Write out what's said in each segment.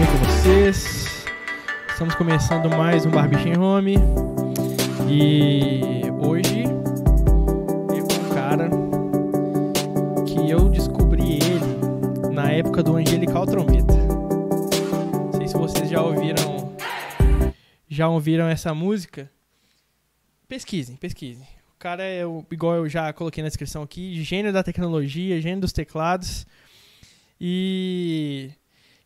bem com vocês? Estamos começando mais um Barbichem Home e hoje eu um cara que eu descobri ele na época do Angelical Trombeta. Não sei se vocês já ouviram já ouviram essa música. Pesquisem, pesquisem. O cara é, o, igual eu já coloquei na descrição aqui, gênio da tecnologia, gênio dos teclados. E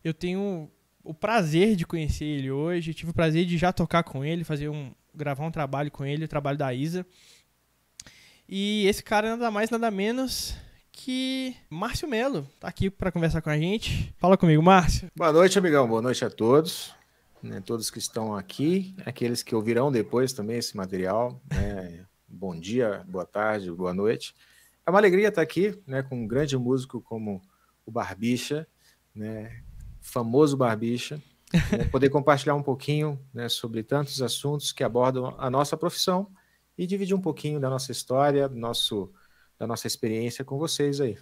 eu tenho o prazer de conhecer ele hoje, tive o prazer de já tocar com ele, fazer um gravar um trabalho com ele, o trabalho da Isa. E esse cara nada mais nada menos que Márcio Melo tá aqui para conversar com a gente. Fala comigo, Márcio. Boa noite, amigão. Boa noite a todos. Né, todos que estão aqui, aqueles que ouvirão depois também esse material. Né, bom dia, boa tarde, boa noite. É uma alegria estar aqui né, com um grande músico como o Barbicha, né, famoso Barbicha, né, poder compartilhar um pouquinho né, sobre tantos assuntos que abordam a nossa profissão e dividir um pouquinho da nossa história, nosso, da nossa experiência com vocês aí.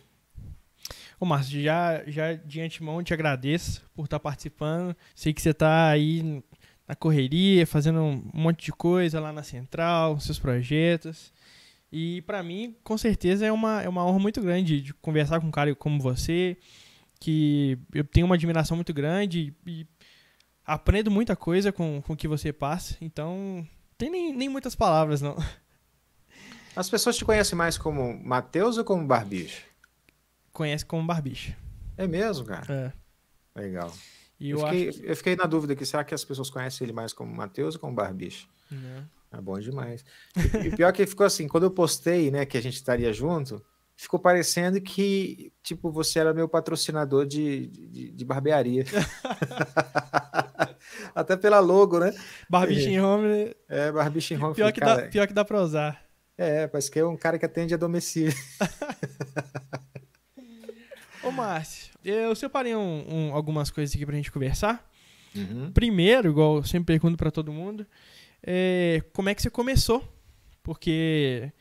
Ô, Márcio, já, já de antemão te agradeço por estar participando. Sei que você está aí na correria, fazendo um monte de coisa lá na Central, seus projetos. E para mim, com certeza, é uma, é uma honra muito grande de conversar com um cara como você, que eu tenho uma admiração muito grande e aprendo muita coisa com, com o que você passa. Então, tem nem, nem muitas palavras, não. As pessoas te conhecem mais como Matheus ou como Barbicha? Conhece como Barbicha. É mesmo, cara? É. Legal. E eu, eu, fiquei, acho... eu fiquei na dúvida aqui, será que as pessoas conhecem ele mais como Matheus ou como Barbicha? Não. É bom demais. E, e pior que ficou assim, quando eu postei, né, que a gente estaria junto, ficou parecendo que, tipo, você era meu patrocinador de, de, de barbearia. Até pela logo, né? Barbichin Home. Né? É, Barbichin Home. Pior, que dá, pior que dá pra usar. É, parece que é um cara que atende a domicílio. Ô, Márcio, eu separei um, um, algumas coisas aqui pra gente conversar. Uhum. Primeiro, igual eu sempre pergunto para todo mundo, é, como é que você começou? Porque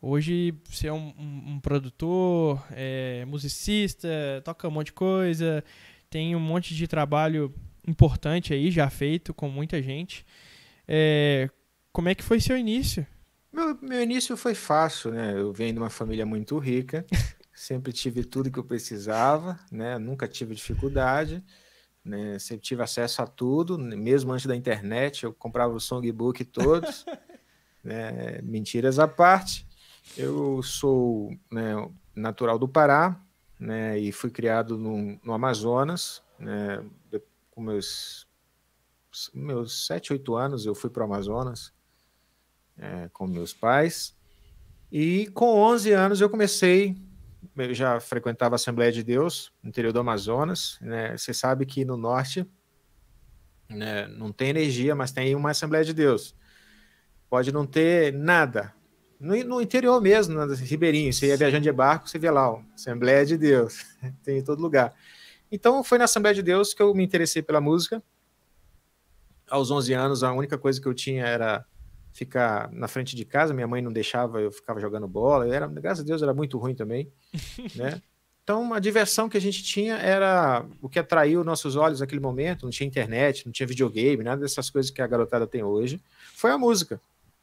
hoje você é um, um, um produtor, é, musicista, toca um monte de coisa, tem um monte de trabalho importante aí já feito com muita gente. É, como é que foi seu início? Meu, meu início foi fácil, né? Eu venho de uma família muito rica, sempre tive tudo que eu precisava, né? Nunca tive dificuldade né? Sempre tive acesso a tudo, mesmo antes da internet, eu comprava o songbook todos, né? Mentiras à parte. Eu sou né, natural do Pará, né? E fui criado no, no Amazonas, né? Com meus meus 7, 8 anos eu fui para o Amazonas é, com meus pais. E com 11 anos eu comecei eu já frequentava a Assembleia de Deus, no interior do Amazonas. Né? Você sabe que no norte né, não tem energia, mas tem uma Assembleia de Deus. Pode não ter nada. No, no interior mesmo, no Ribeirinho, você ia viajando de barco, você via lá, ó, Assembleia de Deus, tem em todo lugar. Então foi na Assembleia de Deus que eu me interessei pela música. Aos 11 anos, a única coisa que eu tinha era ficar na frente de casa. Minha mãe não deixava, eu ficava jogando bola. Eu era, graças a Deus, era muito ruim também, né? Então, a diversão que a gente tinha era o que atraiu nossos olhos naquele momento. Não tinha internet, não tinha videogame, nada dessas coisas que a garotada tem hoje. Foi a música.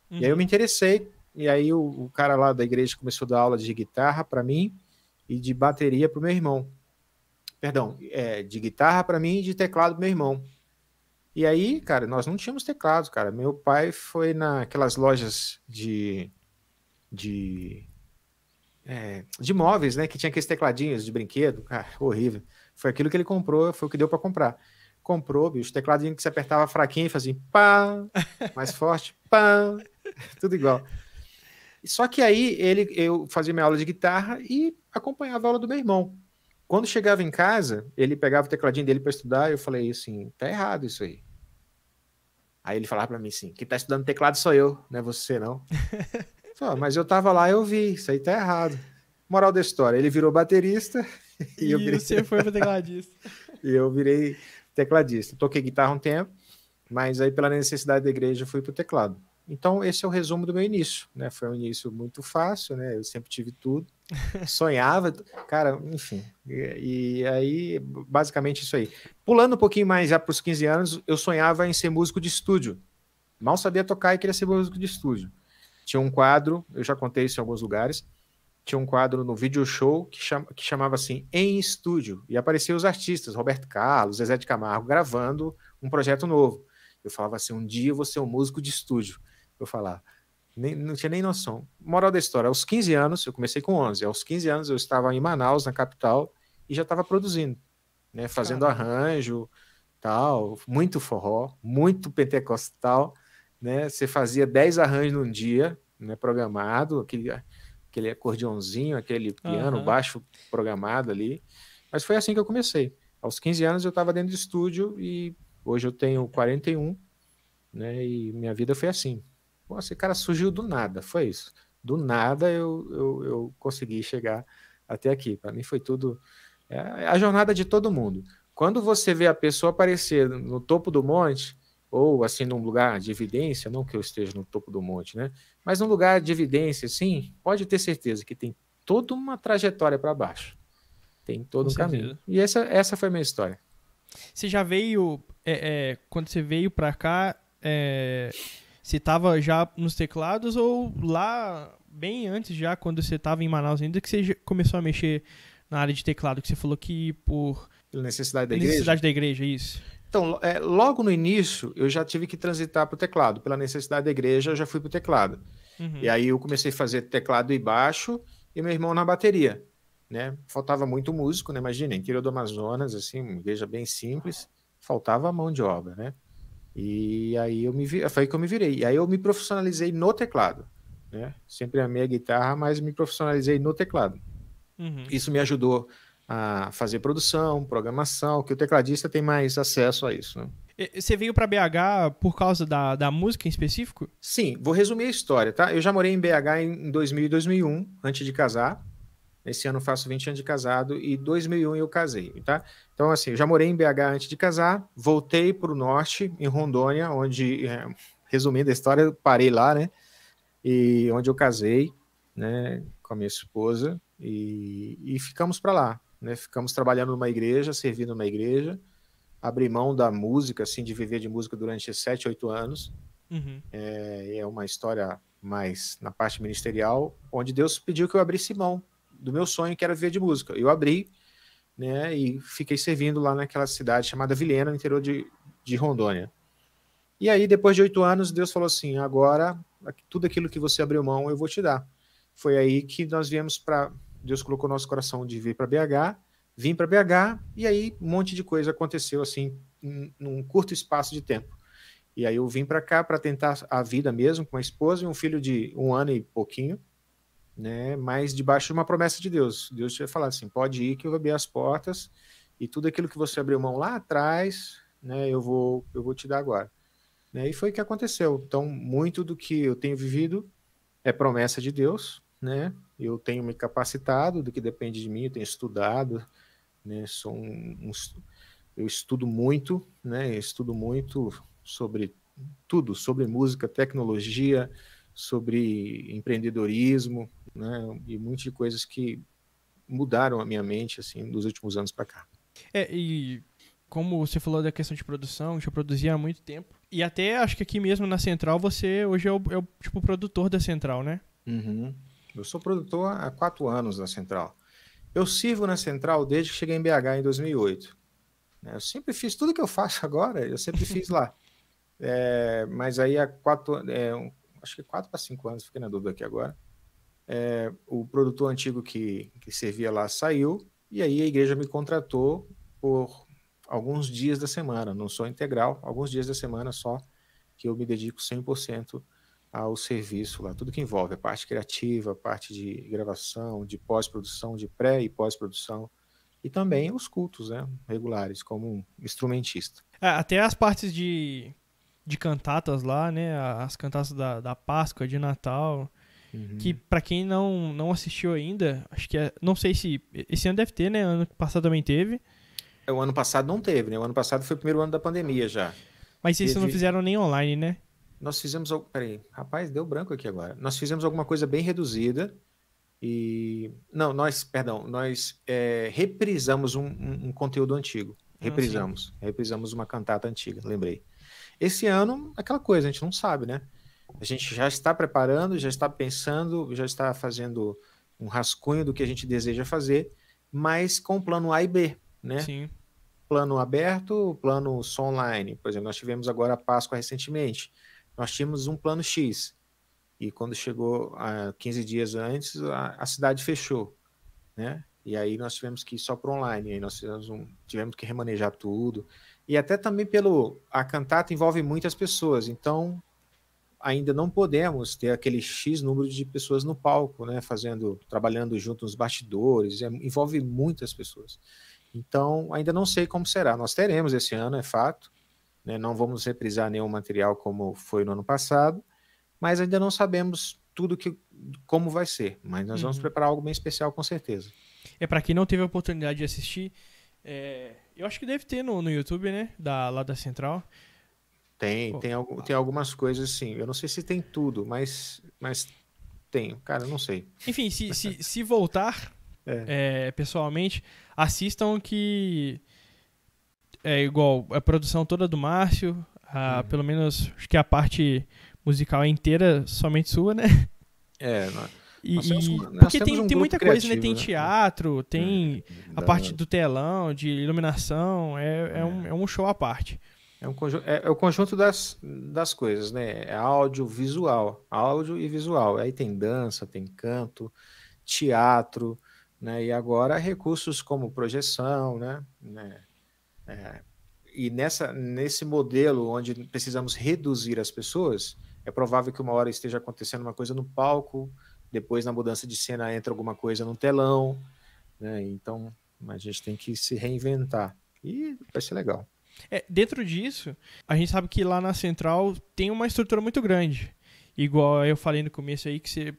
Uhum. E aí eu me uhum. interessei. E aí o, o, cara lá da igreja começou a dar aula de guitarra para mim e de bateria para o meu irmão. Perdão, é, de guitarra para mim e de teclado para meu irmão. E aí, cara, nós não tínhamos teclados, cara. Meu pai foi naquelas lojas de. de. É, de móveis, né? Que tinha aqueles tecladinhos de brinquedo. Cara, horrível. Foi aquilo que ele comprou, foi o que deu para comprar. Comprou, bicho, tecladinho que você apertava fraquinho e fazia pá, mais forte, pá, tudo igual. Só que aí ele, eu fazia minha aula de guitarra e acompanhava a aula do meu irmão. Quando chegava em casa, ele pegava o tecladinho dele para estudar, eu falei assim, tá errado isso aí. Aí ele falava para mim assim: quem tá estudando teclado sou eu, não é você não. Mas eu tava lá, eu vi, isso aí tá errado. Moral da história, ele virou baterista e, e eu virei... você foi pro tecladista. e eu virei tecladista. Toquei guitarra um tempo, mas aí pela necessidade da igreja fui pro teclado. Então esse é o resumo do meu início, né? Foi um início muito fácil, né? Eu sempre tive tudo. Sonhava, cara, enfim. E, e, aí, basicamente isso aí. Pulando um pouquinho mais já para os 15 anos, eu sonhava em ser músico de estúdio. Mal sabia tocar e queria ser músico de estúdio. Tinha um quadro, eu já contei isso em alguns lugares, tinha um quadro no video show que, que chamava assim Em Estúdio. E apareciam os artistas, Roberto Carlos, Zezé de Camargo, gravando um projeto novo. Eu falava assim: um dia eu vou ser um músico de estúdio. Eu falava, nem, não tinha nem noção. Moral da história: aos 15 anos, eu comecei com 11, aos 15 anos eu estava em Manaus, na capital, e já estava produzindo, né, fazendo Caramba. arranjo, tal, muito forró, muito pentecostal. Né? Você fazia 10 arranjos num dia, né, programado, aquele aquele acordeãozinho, aquele piano uhum. baixo programado ali. Mas foi assim que eu comecei. Aos 15 anos eu estava dentro do estúdio e hoje eu tenho 41, né? E minha vida foi assim. Pô, esse cara surgiu do nada, foi isso. Do nada eu, eu, eu consegui chegar até aqui. Para mim foi tudo é a jornada de todo mundo. Quando você vê a pessoa aparecer no topo do monte, ou assim num lugar de evidência, não que eu esteja no topo do monte, né? Mas num lugar de evidência, sim, pode ter certeza que tem toda uma trajetória para baixo. Tem todo Com um certeza. caminho. E essa, essa foi a minha história. Você já veio, é, é, quando você veio para cá, é, você estava já nos teclados ou lá bem antes já, quando você estava em Manaus ainda, que você começou a mexer na área de teclado, que você falou que por... Necessidade da igreja? Necessidade da igreja, isso. Então, é, logo no início, eu já tive que transitar para o teclado. Pela necessidade da igreja, eu já fui para o teclado. Uhum. E aí eu comecei a fazer teclado e baixo e meu irmão na bateria. Né? Faltava muito músico, né? Imagina, interior do Amazonas, assim, uma igreja bem simples, faltava mão de obra, né? E aí eu me vi, foi aí que eu me virei. E aí eu me profissionalizei no teclado, né? Sempre amei a guitarra, mas me profissionalizei no teclado. Uhum. Isso me ajudou a fazer produção, programação, que o tecladista tem mais acesso a isso. Né? Você veio para BH por causa da, da música em específico? Sim, vou resumir a história, tá? Eu já morei em BH em 2000 e 2001, antes de casar. Esse ano faço 20 anos de casado e 2001 eu casei, tá? Então, assim, eu já morei em BH antes de casar, voltei para o norte, em Rondônia, onde, é, resumindo a história, parei lá, né? E onde eu casei, né, com a minha esposa, e, e ficamos para lá. Né? Ficamos trabalhando numa igreja, servindo numa igreja, abri mão da música, assim, de viver de música durante sete, oito anos. Uhum. É, é uma história mais na parte ministerial, onde Deus pediu que eu abrisse mão do meu sonho, que era viver de música. Eu abri, né, e fiquei servindo lá naquela cidade chamada Vilhena, no interior de, de Rondônia. E aí, depois de oito anos, Deus falou assim: agora, tudo aquilo que você abriu mão, eu vou te dar. Foi aí que nós viemos para Deus colocou no nosso coração de vir para BH, vim para BH e aí um monte de coisa aconteceu assim num curto espaço de tempo. E aí eu vim para cá para tentar a vida mesmo com a esposa e um filho de um ano e pouquinho, né? Mas debaixo de uma promessa de Deus. Deus tinha falado assim: pode ir que eu vou abrir as portas e tudo aquilo que você abriu mão lá atrás, né? Eu vou eu vou te dar agora. Né? E foi o que aconteceu. Então muito do que eu tenho vivido é promessa de Deus, né? Eu tenho me capacitado do que depende de mim, eu tenho estudado, né? Sou um, um eu estudo muito, né? Eu estudo muito sobre tudo, sobre música, tecnologia, sobre empreendedorismo, né? E muitas de coisas que mudaram a minha mente assim dos últimos anos para cá. É, e como você falou da questão de produção, já produzia há muito tempo. E até acho que aqui mesmo na Central você hoje é o, é o tipo produtor da Central, né? Uhum. Eu sou produtor há quatro anos na Central. Eu sirvo na Central desde que cheguei em BH em 2008. Né, eu sempre fiz tudo que eu faço agora, eu sempre fiz lá. É, mas aí há quatro, é, acho que quatro para cinco anos, fiquei na dúvida aqui agora. É, o produtor antigo que, que servia lá saiu e aí a igreja me contratou por alguns dias da semana, não sou integral, alguns dias da semana só que eu me dedico 100% ao serviço lá, tudo que envolve a parte criativa, a parte de gravação, de pós-produção, de pré e pós-produção, e também os cultos né, regulares, como instrumentista. É, até as partes de, de cantatas lá, né, as cantatas da, da Páscoa, de Natal, uhum. que para quem não, não assistiu ainda, acho que é, não sei se, esse ano deve ter, né, ano passado também teve. É, o ano passado não teve, né, o ano passado foi o primeiro ano da pandemia já. Mas isso não fizeram nem online, né? nós fizemos. Peraí, rapaz, deu branco aqui agora. Nós fizemos alguma coisa bem reduzida, E não, nós, perdão, nós é, reprisamos um, um, um, conteúdo antigo. Ah, reprisamos, ah, reprisamos uma cantata antiga, lembrei. Esse ano, aquela coisa, a gente não sabe, né? A gente já está preparando, já está pensando, já está fazendo um rascunho do que a gente deseja fazer, mas com plano A e B, né? Sim. Plano aberto, plano só online. Por exemplo, nós tivemos agora a Páscoa recentemente. Nós tínhamos um plano X. E quando chegou a 15 dias antes, a, a cidade fechou, né? E aí nós tivemos que ir só para online. Aí nós um, tivemos que remanejar tudo. E até também pelo a cantata envolve muitas pessoas, então ainda não podemos ter aquele X número de pessoas no palco, né, fazendo, trabalhando junto nos bastidores, é, envolve muitas pessoas. Então, ainda não sei como será. Nós teremos esse ano, é fato, né, não vamos reprisar nenhum material como foi no ano passado, mas ainda não sabemos tudo que como vai ser, mas nós uhum. vamos preparar algo bem especial com certeza. É para quem não teve a oportunidade de assistir, é, eu acho que deve ter no, no YouTube, né, da lá da Central. Tem, Pô, tem, tem algumas coisas sim. Eu não sei se tem tudo, mas, mas tem. Cara, eu não sei. Enfim, se, se, se voltar é. É, pessoalmente, assistam que é igual a produção toda do Márcio, a, uhum. pelo menos acho que a parte musical é inteira somente sua, né? É, e, e porque tem, um tem muita coisa, né? Tem né? teatro, tem é, a parte do telão, de iluminação, é, é, é, um, é um show à parte. É, um é, é, o conjunto das, das coisas, né? É áudio, visual. Áudio e visual. Aí tem dança, tem canto, teatro, né? E agora recursos como projeção, né? né? É, e nessa, nesse modelo onde precisamos reduzir as pessoas, é provável que uma hora esteja acontecendo uma coisa no palco, depois na mudança de cena entra alguma coisa no telão, né? Então a gente tem que se reinventar e vai ser legal. É, dentro disso, a gente sabe que lá na central tem uma estrutura muito grande. Igual eu falei no começo aí, que você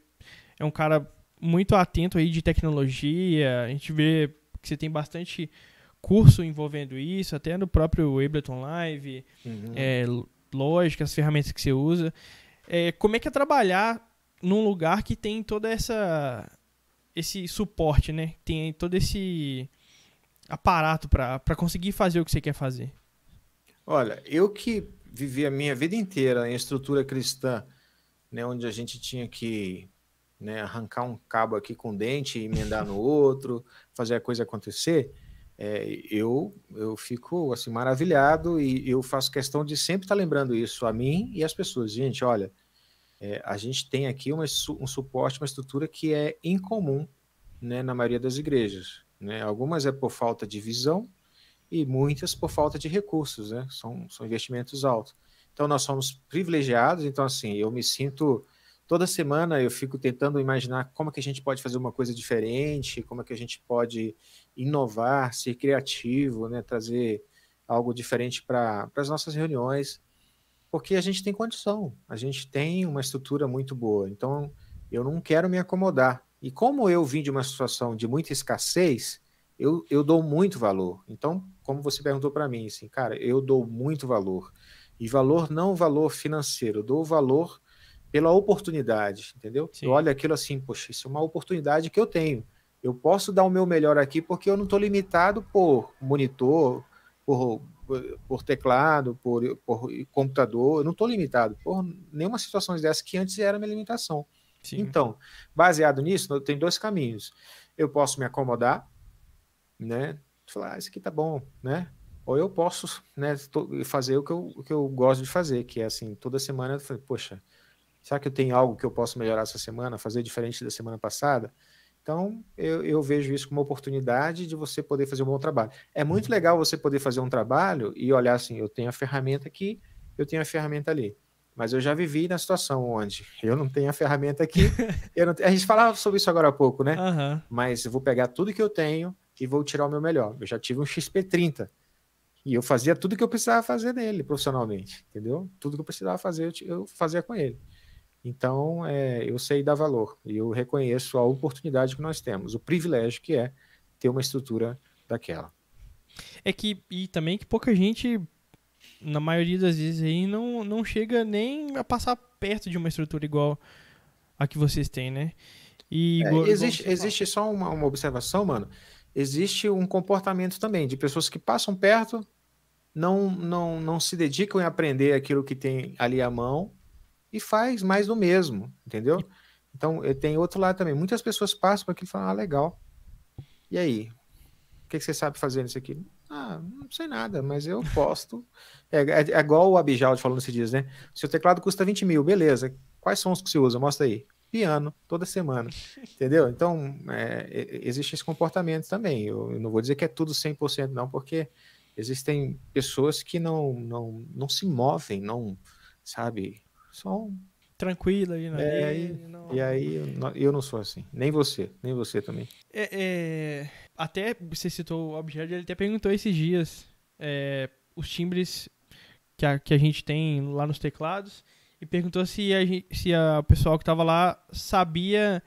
é um cara muito atento aí de tecnologia. A gente vê que você tem bastante curso envolvendo isso, até no próprio Ableton Live, uhum. é, lógica, as ferramentas que você usa. É, como é que é trabalhar num lugar que tem toda essa esse suporte, né? Tem todo esse aparato para conseguir fazer o que você quer fazer. Olha, eu que vivi a minha vida inteira em estrutura cristã, né, onde a gente tinha que né, arrancar um cabo aqui com dente, emendar no outro, fazer a coisa acontecer, é, eu eu fico assim maravilhado e eu faço questão de sempre estar lembrando isso a mim e às pessoas. Gente, olha, é, a gente tem aqui uma, um suporte, uma estrutura que é incomum né, na maioria das igrejas. Né? Algumas é por falta de visão, e muitas por falta de recursos, né? São, são investimentos altos. Então nós somos privilegiados, então assim, eu me sinto toda semana eu fico tentando imaginar como é que a gente pode fazer uma coisa diferente, como é que a gente pode inovar, ser criativo, né, trazer algo diferente para as nossas reuniões, porque a gente tem condição, a gente tem uma estrutura muito boa. Então eu não quero me acomodar. E como eu vim de uma situação de muita escassez, eu, eu dou muito valor. Então, como você perguntou para mim, assim, cara, eu dou muito valor. E valor não valor financeiro, eu dou valor pela oportunidade, entendeu? Sim. Eu olho aquilo assim, poxa, isso é uma oportunidade que eu tenho. Eu posso dar o meu melhor aqui porque eu não estou limitado por monitor, por, por teclado, por, por computador, eu não estou limitado por nenhuma situação dessa que antes era minha limitação. Sim. Então, baseado nisso, tem dois caminhos. Eu posso me acomodar né? Falar, ah, isso aqui tá bom, né? Ou eu posso, né, fazer o que eu, o que eu gosto de fazer, que é assim, toda semana eu falei, poxa, será que eu tenho algo que eu posso melhorar essa semana, fazer diferente da semana passada? Então, eu, eu, vejo isso como uma oportunidade de você poder fazer um bom trabalho. É muito uhum. legal você poder fazer um trabalho e olhar assim, eu tenho a ferramenta aqui, eu tenho a ferramenta ali. Mas eu já vivi na situação onde eu não tenho a ferramenta aqui. não, a gente falava sobre isso agora há pouco, né? Uhum. Mas eu vou pegar tudo que eu tenho, e vou tirar o meu melhor. Eu já tive um XP30 e eu fazia tudo que eu precisava fazer nele profissionalmente, entendeu? Tudo que eu precisava fazer, eu fazia com ele. Então, é, eu sei dar valor e eu reconheço a oportunidade que nós temos, o privilégio que é ter uma estrutura daquela. É que, e também que pouca gente, na maioria das vezes aí, não, não chega nem a passar perto de uma estrutura igual a que vocês têm, né? E é, existe, existe só uma, uma observação, mano. Existe um comportamento também de pessoas que passam perto, não, não, não se dedicam em aprender aquilo que tem ali à mão e faz mais do mesmo, entendeu? Então, tem outro lado também. Muitas pessoas passam por aquilo e falam, ah, legal. E aí? O que, que você sabe fazer nisso aqui? Ah, não sei nada, mas eu posto. É, é, é igual o Abijal falou nesses dias, né? Seu teclado custa 20 mil, beleza. Quais são os que você usa? Mostra aí. Piano, toda semana. Entendeu? Então, é, existe esse comportamento também. Eu, eu, não vou dizer que é tudo 100%, não, porque existem pessoas que não, não, não se movem, não, sabe? São tranquila aí, né? É, e aí, não... e aí eu, não, eu não sou assim. Nem você, nem você também. É, é, até você citou o objeto, ele até perguntou esses dias é, os timbres que a, que a gente tem lá nos teclados e perguntou se a, se a pessoal que estava lá sabia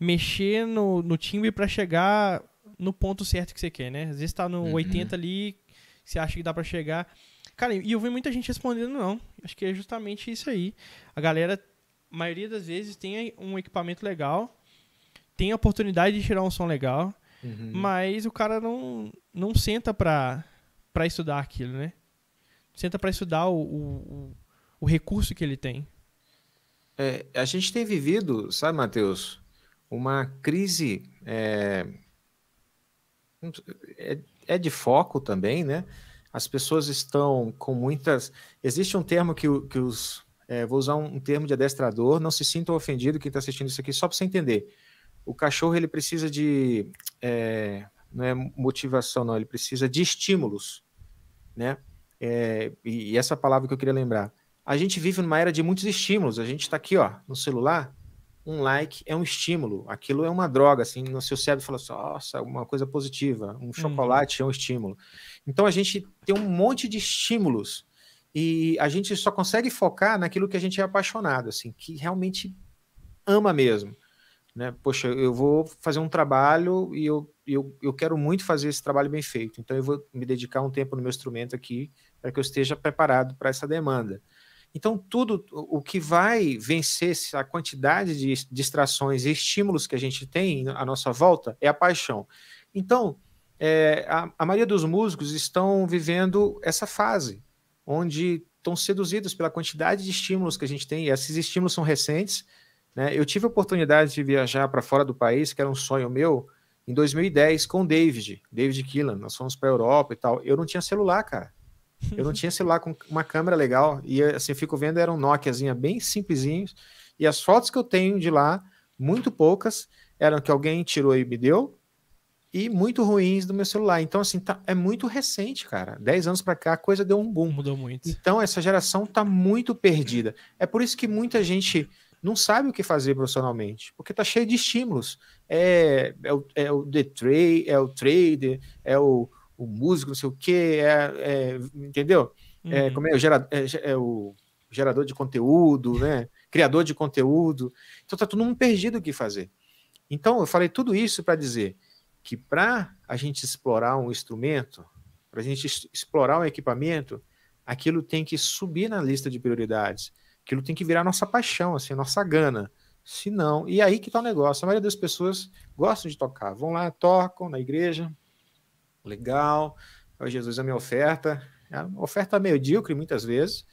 mexer no, no timbre para chegar no ponto certo que você quer, né? Às vezes está no uhum. 80 ali, você acha que dá para chegar. Cara, e eu vi muita gente respondendo não. Acho que é justamente isso aí. A galera, a maioria das vezes, tem um equipamento legal, tem a oportunidade de tirar um som legal, uhum. mas o cara não, não senta pra, pra estudar aquilo, né? Senta pra estudar o, o, o recurso que ele tem. É, a gente tem vivido, sabe, Matheus, uma crise é, é, é de foco também, né? As pessoas estão com muitas. Existe um termo que, que os. É, vou usar um, termo de adestrador, não se sintam ofendido quem está assistindo isso aqui, só para você entender. O cachorro ele precisa de. É, não é motivação, não, ele precisa de estímulos. Né? É, e, e essa palavra que eu queria lembrar. A gente vive numa era de muitos estímulos. A gente está aqui ó, no celular, um like é um estímulo, aquilo é uma droga, assim, no seu cérebro fala assim, nossa, uma coisa positiva, um uhum. chocolate uhum. é um estímulo. Então a gente tem um monte de estímulos e a gente só consegue focar naquilo que a gente é apaixonado, assim, que realmente ama mesmo. Né? Poxa, eu vou fazer um trabalho e eu, eu, eu quero muito fazer esse trabalho bem feito, então eu vou me dedicar um tempo no meu instrumento aqui para que eu esteja preparado para essa demanda. Então, tudo o que vai vencer a quantidade de distrações e estímulos que a gente tem à nossa volta é a paixão. Então, é, a, a maioria dos músicos estão vivendo essa fase, onde estão seduzidos pela quantidade de estímulos que a gente tem, e esses estímulos são recentes. Né? Eu tive a oportunidade de viajar para fora do país, que era um sonho meu, em 2010 com o David, David Killan. Nós fomos para a Europa e tal. Eu não tinha celular, cara. Eu não tinha celular com uma câmera legal. E assim, eu fico vendo, era um Nokiazinha bem simplesinhos. E as fotos que eu tenho de lá, muito poucas, eram que alguém tirou e me deu. E muito ruins do meu celular. Então, assim, tá, é muito recente, cara. Dez anos para cá, a coisa deu um boom. Mudou muito. Então, essa geração tá muito perdida. É por isso que muita gente não sabe o que fazer profissionalmente, porque tá cheio de estímulos. É, é, o, é o the trade, é o trader, é o, o músico, não sei o quê, é, é entendeu? É, uhum. Como é, o gera, é, é, o gerador de conteúdo, né? Criador de conteúdo. Então tá todo mundo perdido o que fazer. Então eu falei tudo isso para dizer que para a gente explorar um instrumento, para a gente explorar um equipamento, aquilo tem que subir na lista de prioridades. Aquilo tem que virar nossa paixão, assim, nossa gana. Se não, e aí que tá o negócio. A maioria das pessoas gostam de tocar, vão lá, tocam na igreja, legal, Jesus é minha oferta, é uma oferta medíocre muitas vezes,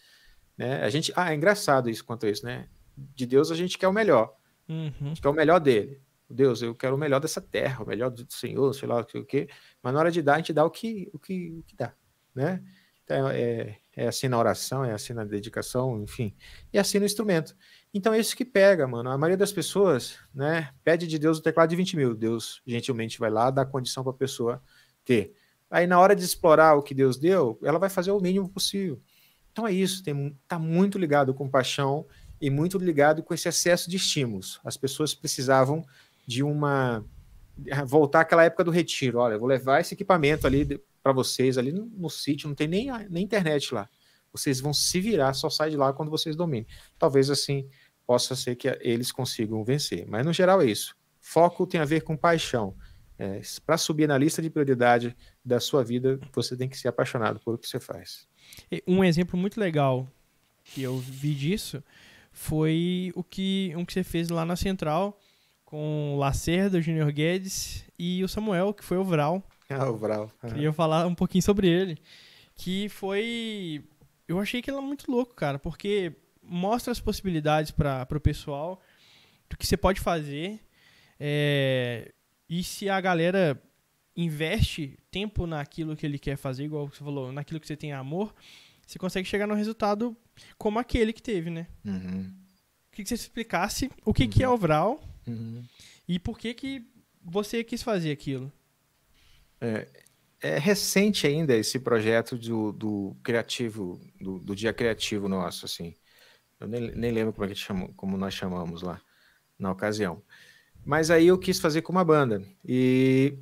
né? A gente, ah, é engraçado isso quanto a isso, né? De Deus a gente quer o melhor, uhum. a gente quer o melhor dele. Deus, eu quero o melhor dessa terra, o melhor do Senhor, sei lá o que, o que. mas na hora de dar, a gente dá o que, o que, o que dá, né? Então, é, é assim na oração, é assim na dedicação, enfim, e assim no instrumento. Então é isso que pega, mano. A maioria das pessoas, né, pede de Deus o teclado de 20 mil. Deus gentilmente vai lá, dá condição para a pessoa ter. Aí, na hora de explorar o que Deus deu, ela vai fazer o mínimo possível. Então é isso, está muito ligado com paixão e muito ligado com esse excesso de estímulos. As pessoas precisavam de uma. voltar àquela época do retiro. Olha, vou levar esse equipamento ali para vocês, ali no, no, sítio, não tem nem, nem internet lá. Vocês vão se virar, só sai de lá quando vocês dominem. Talvez assim possa ser que eles consigam vencer. Mas no geral é isso. Foco tem a ver com paixão. É, para subir na lista de prioridade da sua vida, você tem que ser apaixonado por o que você faz. Um exemplo muito legal que eu vi disso foi o que, um que você fez lá na Central com o Lacerda, o Junior Guedes e o Samuel, que foi o Vral. Ah, o Vral. Queria falar um pouquinho sobre ele. Que foi. Eu achei que ele era muito louco, cara, porque mostra as possibilidades para o pessoal do que você pode fazer. É, e se a galera investe tempo naquilo que ele quer fazer, igual você falou, naquilo que você tem amor, você consegue chegar no resultado como aquele que teve, né? Uhum. Queria que você explicasse o que, uhum. que é o Vral uhum. e por que, que você quis fazer aquilo. É, é recente ainda esse projeto do, do criativo, do, do, dia criativo nosso, assim. Eu nem, nem lembro como, é que chamou, como nós chamamos lá na ocasião. Mas aí eu quis fazer com uma banda. E,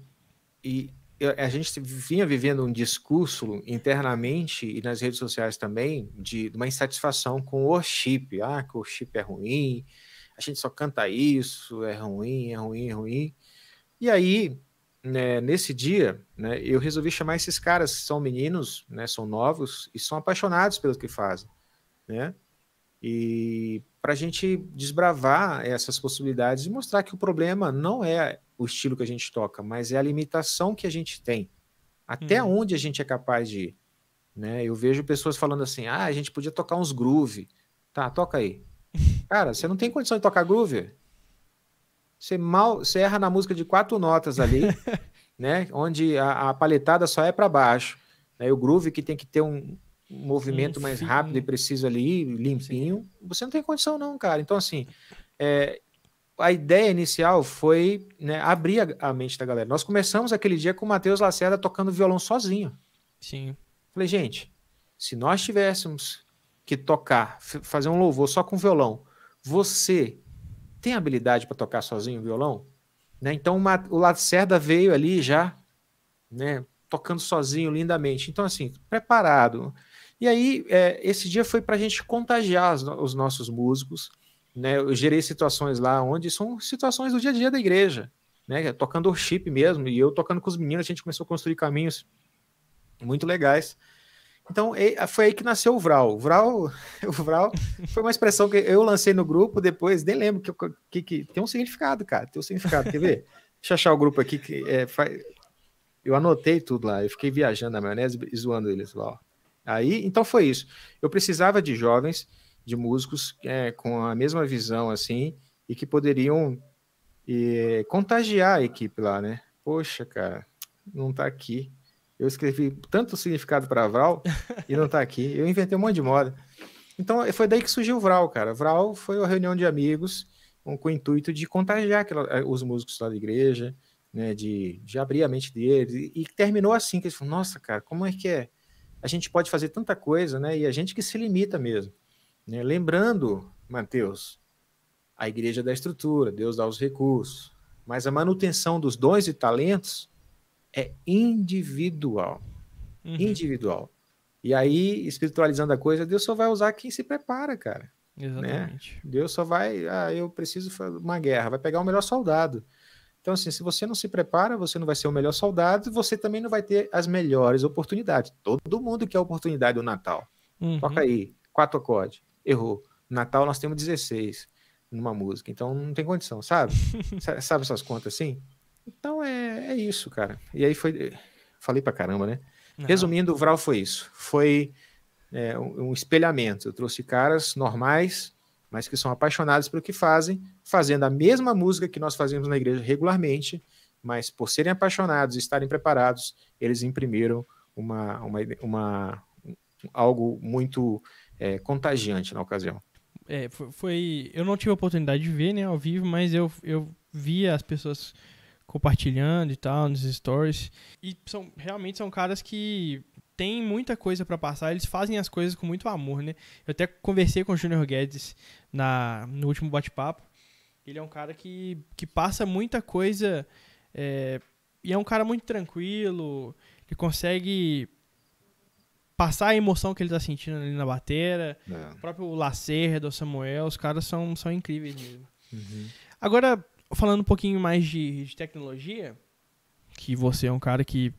e a gente vinha vivendo um discurso internamente e nas redes sociais também de, de uma insatisfação com o worship. Ah, que o worship é ruim, a gente só canta isso, é ruim, é ruim, é ruim. E aí, né, nesse dia, né, eu resolvi chamar esses caras, são meninos, né, são novos e são apaixonados pelo que fazem. Né? E para a gente desbravar essas possibilidades e mostrar que o problema não é o estilo que a gente toca, mas é a limitação que a gente tem. Até uhum. onde a gente é capaz de ir. Né? Eu vejo pessoas falando assim: ah, a gente podia tocar uns groove. Tá, toca aí. Cara, você não tem condição de tocar groove. Você mal, você erra na música de quatro notas ali, né? Onde a, a paletada só é para baixo. Né? O groove que tem que ter um, um movimento mais rápido e preciso ali, limpinho, Sim. você não tem condição não, cara. Então, assim, é, a ideia inicial foi né, abrir a, a, mente da galera. Nós começamos aquele dia com o Matheus Lacerda tocando violão sozinho. Sim. Falei, gente, se nós tivéssemos que tocar, fazer um louvor só com violão, você tem habilidade para tocar sozinho violão? Né? Então uma, o Lacerda veio ali já, né, tocando sozinho lindamente. Então, assim, preparado. E aí, é, esse dia foi para a gente contagiar os, os, nossos músicos. Né? Eu gerei situações lá onde são situações do dia a dia da igreja, né? tocando worship mesmo, e eu tocando com os meninos, a gente começou a construir caminhos muito legais. Então, foi aí que nasceu o Vral. O Vral, o Vral foi uma expressão que eu lancei no grupo depois, nem lembro que, que, que tem um significado, cara, tem um significado, quer ver? Deixa eu achar o grupo aqui que é, faz... eu anotei tudo lá, eu fiquei viajando na maionese e zoando eles lá, ó. Aí, então foi isso. Eu precisava de jovens, de músicos é, com a mesma visão assim e que poderiam contagiar a equipe lá, né? Poxa, cara, não tá aqui. Eu escrevi tanto significado para Vral e não tá aqui. Eu inventei um monte de moda. Então foi daí que surgiu o Vral, cara. Vral foi uma reunião de amigos com, com o intuito de contagiar aquela, eh, os músicos lá da igreja, né? De, de abrir a mente deles. E, e terminou assim, que eles falaram, nossa, cara, como é que é? A gente pode fazer tanta coisa, né? E a gente que se limita mesmo. Né? Lembrando, Mateus, a igreja dá estrutura, Deus dá os recursos, mas a manutenção dos dons e talentos é individual. Uhum. Individual. E aí, espiritualizando a coisa, Deus só vai usar quem se prepara, cara. Né? Exatamente. Né? Deus só vai, ah, eu preciso fazer uma guerra, vai pegar o melhor soldado. Então, assim, se você não se prepara, você não vai ser o melhor soldado e você também não vai ter as melhores oportunidades. Todo mundo quer a oportunidade do Natal. Uhum. Toca aí, quatro acordes. Errou. Natal nós temos 16 numa música, então não tem condição, sabe? sabe essas contas assim? Então é, é isso, cara. E aí foi. Falei pra caramba, né? Não. Resumindo, o Vral foi isso. Foi é, um espelhamento. Eu trouxe caras normais mas que são apaixonados pelo que fazem, fazendo a mesma música que nós fazemos na igreja regularmente, mas por serem apaixonados e estarem preparados, eles imprimiram uma, uma, uma algo muito é, contagiante na ocasião. É, foi, eu não tive a oportunidade de ver, né, ao vivo, mas eu, eu via as pessoas compartilhando e tal nos stories e são realmente são caras que tem muita coisa para passar, eles fazem as coisas com muito amor, né? Eu até conversei com o Junior Guedes na, no último bate-papo. Ele é um cara que, que passa muita coisa é, e é um cara muito tranquilo, ele consegue passar a emoção que ele tá sentindo ali na batera. É. O próprio Lacerda, o Samuel, os caras são, são incríveis mesmo. Uhum. Agora, falando um pouquinho mais de, de tecnologia, que você é um cara que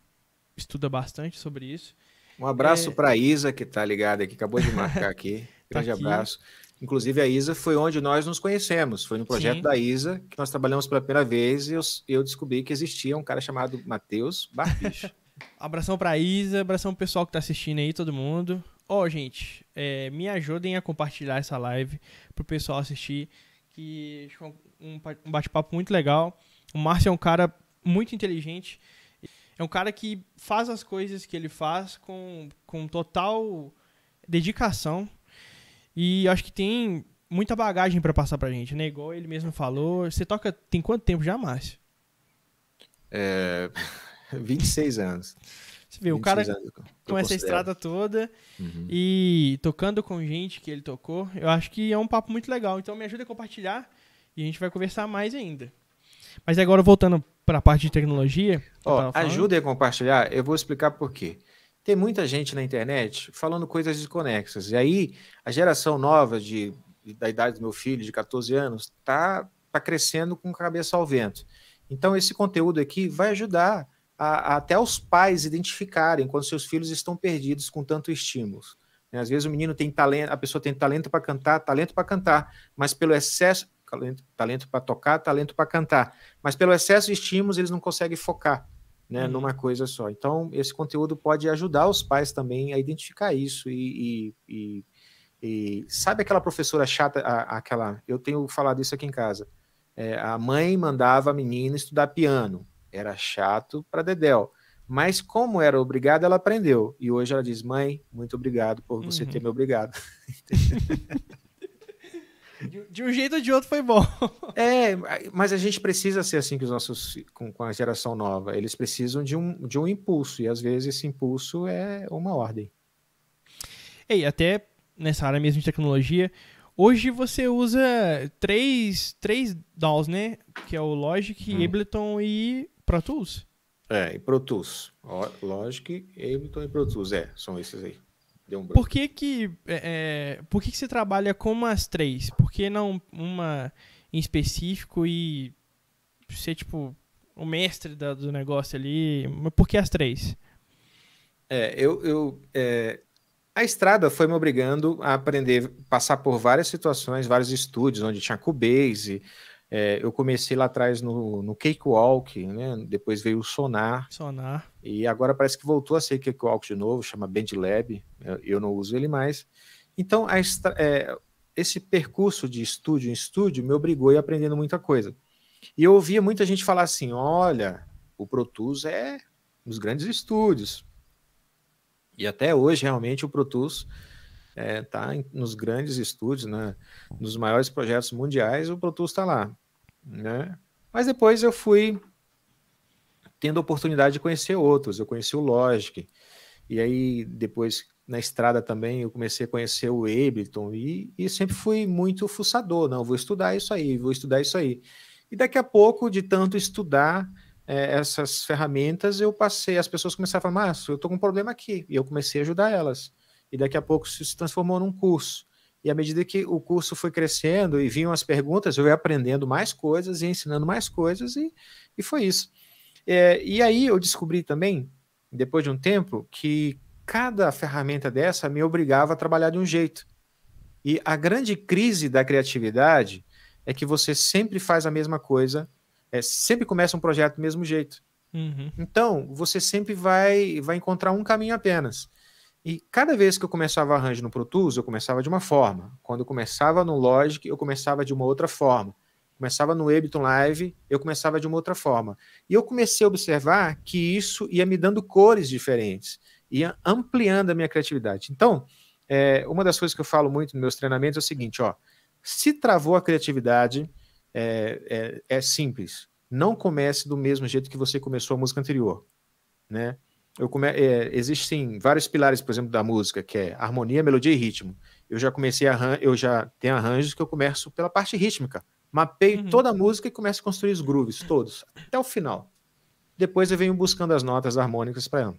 estuda bastante sobre isso. Um abraço é... para Isa, que tá ligada aqui, acabou de marcar aqui. Grande tá aqui. abraço. Inclusive, a Isa foi onde nós nos conhecemos. Foi no projeto Sim. da Isa que nós trabalhamos pela primeira vez e eu, eu descobri que existia um cara chamado Matheus Barbicho. abração pra Isa, abração pro pessoal que tá assistindo aí, todo mundo. Ó, oh, gente, é, me ajudem a compartilhar essa live pro pessoal assistir, que um, um bate-papo muito legal. O Márcio é um cara muito inteligente. É um cara que faz as coisas que ele faz com, com total dedicação. E acho que tem muita bagagem para passar pra gente, né? Igual ele mesmo falou. Você toca tem quanto tempo já, Márcio? É, 26 anos. Você vê, o cara com essa estrada toda uhum. e tocando com gente que ele tocou, eu acho que é um papo muito legal. Então me ajuda a compartilhar e a gente vai conversar mais ainda. Mas agora voltando para a parte de tecnologia. Ó, ajuda a compartilhar, eu vou explicar por quê. Tem muita gente na internet falando coisas desconexas. E aí, a geração nova de, da idade do meu filho, de 14 anos, tá, tá crescendo com cabeça ao vento. Então, esse conteúdo aqui vai ajudar a, a, até os pais identificarem quando seus filhos estão perdidos com tanto estímulo. Né? Às vezes o menino tem talento, a pessoa tem talento para cantar, talento para cantar, mas pelo excesso, talento, talento para tocar, talento para cantar, mas pelo excesso de estímulos eles não conseguem focar né, uhum. numa coisa só. Então, esse conteúdo pode ajudar os pais também a identificar isso e, e, e, e sabe aquela professora chata, a, aquela, eu tenho falado isso aqui em casa, é, a mãe mandava a menina estudar piano, era chato para Dedel, mas como era obrigada, ela aprendeu, e hoje ela diz, mãe, muito obrigado por você uhum. ter me obrigado. De, de, um jeito ou de outro foi bom. É, mas a gente precisa ser assim com os nossos com, com, a geração nova. Eles precisam de um, de um impulso, e às vezes esse impulso é uma ordem. E até nessa área mesmo de tecnologia, hoje você usa três, três DAWs, né? Que é o Logic, hum. Ableton e Pro Tools. É, e Pro Tools. Logic, Ableton e Pro Tools, é, são esses aí. Um por que que, é, é, por que que você trabalha com as três? Por que não uma em específico e ser, tipo, o mestre da, do negócio ali? Mas por que as três? É, eu... eu é, a estrada foi me obrigando a aprender, passar por várias situações, vários estúdios, onde tinha Cubase, é, eu comecei lá atrás no, no Cakewalk, né? Depois veio o Sonar. Sonar. E agora parece que voltou a ser Cakewalk de novo, chama BandLab. Eu, eu não uso ele mais. Então, a, é, esse percurso de estúdio em estúdio me obrigou a ir aprendendo muita coisa. E eu ouvia muita gente falar assim: olha, o Pro Tools é nos grandes estúdios. E até hoje, realmente, o Pro Tools está é, nos grandes estúdios, né? nos maiores projetos mundiais, o Pro Tools está lá né? Mas depois eu fui tendo a oportunidade de conhecer outros. Eu conheci o Logic, e aí depois na estrada também eu comecei a conhecer o Ableton, e, e sempre fui muito fuçador. Não, vou estudar isso aí, vou estudar isso aí. E daqui a pouco, de tanto estudar é, essas ferramentas, eu passei, as pessoas começaram a falar, Márcio, eu estou com um problema aqui, e eu comecei a ajudar elas. E daqui a pouco isso se transformou num curso. E à medida que o curso foi crescendo e vinham as perguntas, eu ia aprendendo mais coisas e ensinando mais coisas, e, e foi isso. É, e aí eu descobri também, depois de um tempo, que cada ferramenta dessa me obrigava a trabalhar de um jeito. E a grande crise da criatividade é que você sempre faz a mesma coisa, é, sempre começa um projeto do mesmo jeito. Uhum. Então, você sempre vai, vai encontrar um caminho apenas. E cada vez que eu começava arranjo no Pro Tools, eu começava de uma forma. Quando eu começava no Logic, eu começava de uma outra forma. Começava no Ableton Live, eu começava de uma outra forma. E eu comecei a observar que isso ia me dando cores diferentes, ia ampliando a minha criatividade. Então, é, uma das coisas que eu falo muito nos meus treinamentos é o seguinte, ó, se travou a criatividade, é, é, é simples. Não comece do mesmo jeito que você começou a música anterior, né? eu come... É, existem vários pilares, por exemplo, da música, que é harmonia, melodia e ritmo. Eu já comecei a eu já tenho arranjos que eu começo pela parte rítmica. Mapeio uhum. toda a música e começo a construir os grooves, todos, até o final. Depois eu venho buscando as notas harmônicas para ela.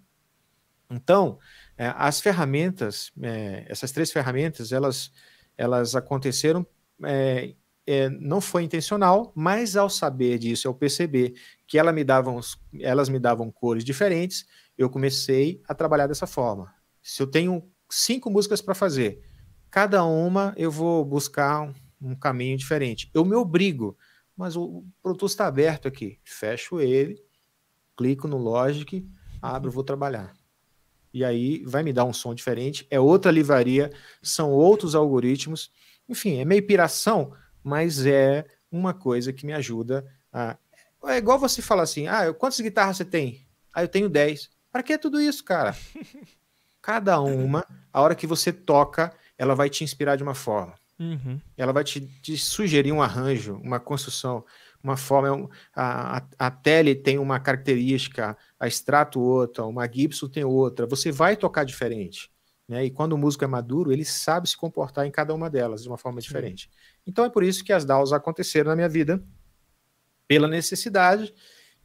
Então, é, as ferramentas, é, essas três ferramentas, elas, elas aconteceram, é, é não foi intencional, mas ao saber disso, ao perceber que ela me davam, elas me davam cores diferentes, eu comecei a trabalhar dessa forma. Se eu tenho cinco músicas para fazer, cada uma eu vou buscar um, caminho diferente. Eu me obrigo, mas o Pro Tools está aberto aqui. Fecho ele, clico no Logic, abro, vou trabalhar. E aí vai me dar um som diferente. É outra livraria, são outros algoritmos. Enfim, é meio piração, mas é uma coisa que me ajuda a. É igual você falar assim: ah, quantas guitarras você tem? Ah, eu tenho 10. Para que tudo isso, cara? Cada uma, a hora que você toca, ela vai te inspirar de uma forma. Uhum. Ela vai te, te, sugerir um arranjo, uma construção, uma forma. A, a, a Tele tem uma característica, a Strato outra, uma Gibson tem outra. Você vai tocar diferente. Né? E quando o músico é maduro, ele sabe se comportar em cada uma delas de uma forma diferente. Então é por isso que as DAOs aconteceram na minha vida, pela necessidade,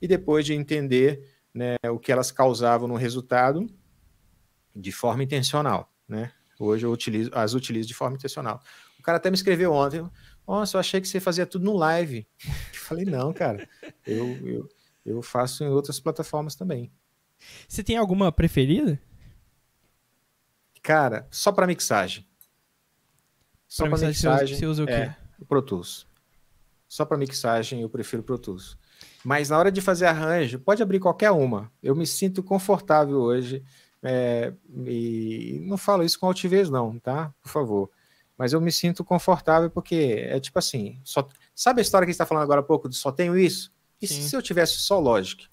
e depois de entender né, o que elas causavam no resultado de forma intencional, né? Hoje eu utilizo, as utilizo de forma intencional. O cara até me escreveu ontem, nossa, eu achei que você fazia tudo no live. Eu falei, não, cara, eu, eu, eu faço em outras plataformas também. Você tem alguma preferida? Cara, só para mixagem. Só para mixagem, você usa o quê? É, o Pro Tools. Só para mixagem eu prefiro Pro Tools. Mas na hora de fazer arranjo, pode abrir qualquer uma. Eu me sinto confortável hoje. É, e não falo isso com altivez, não, tá? Por favor. Mas eu me sinto confortável porque é tipo assim: só, sabe a história que a gente está falando agora há pouco de só tenho isso? E Sim. se eu tivesse só Logic?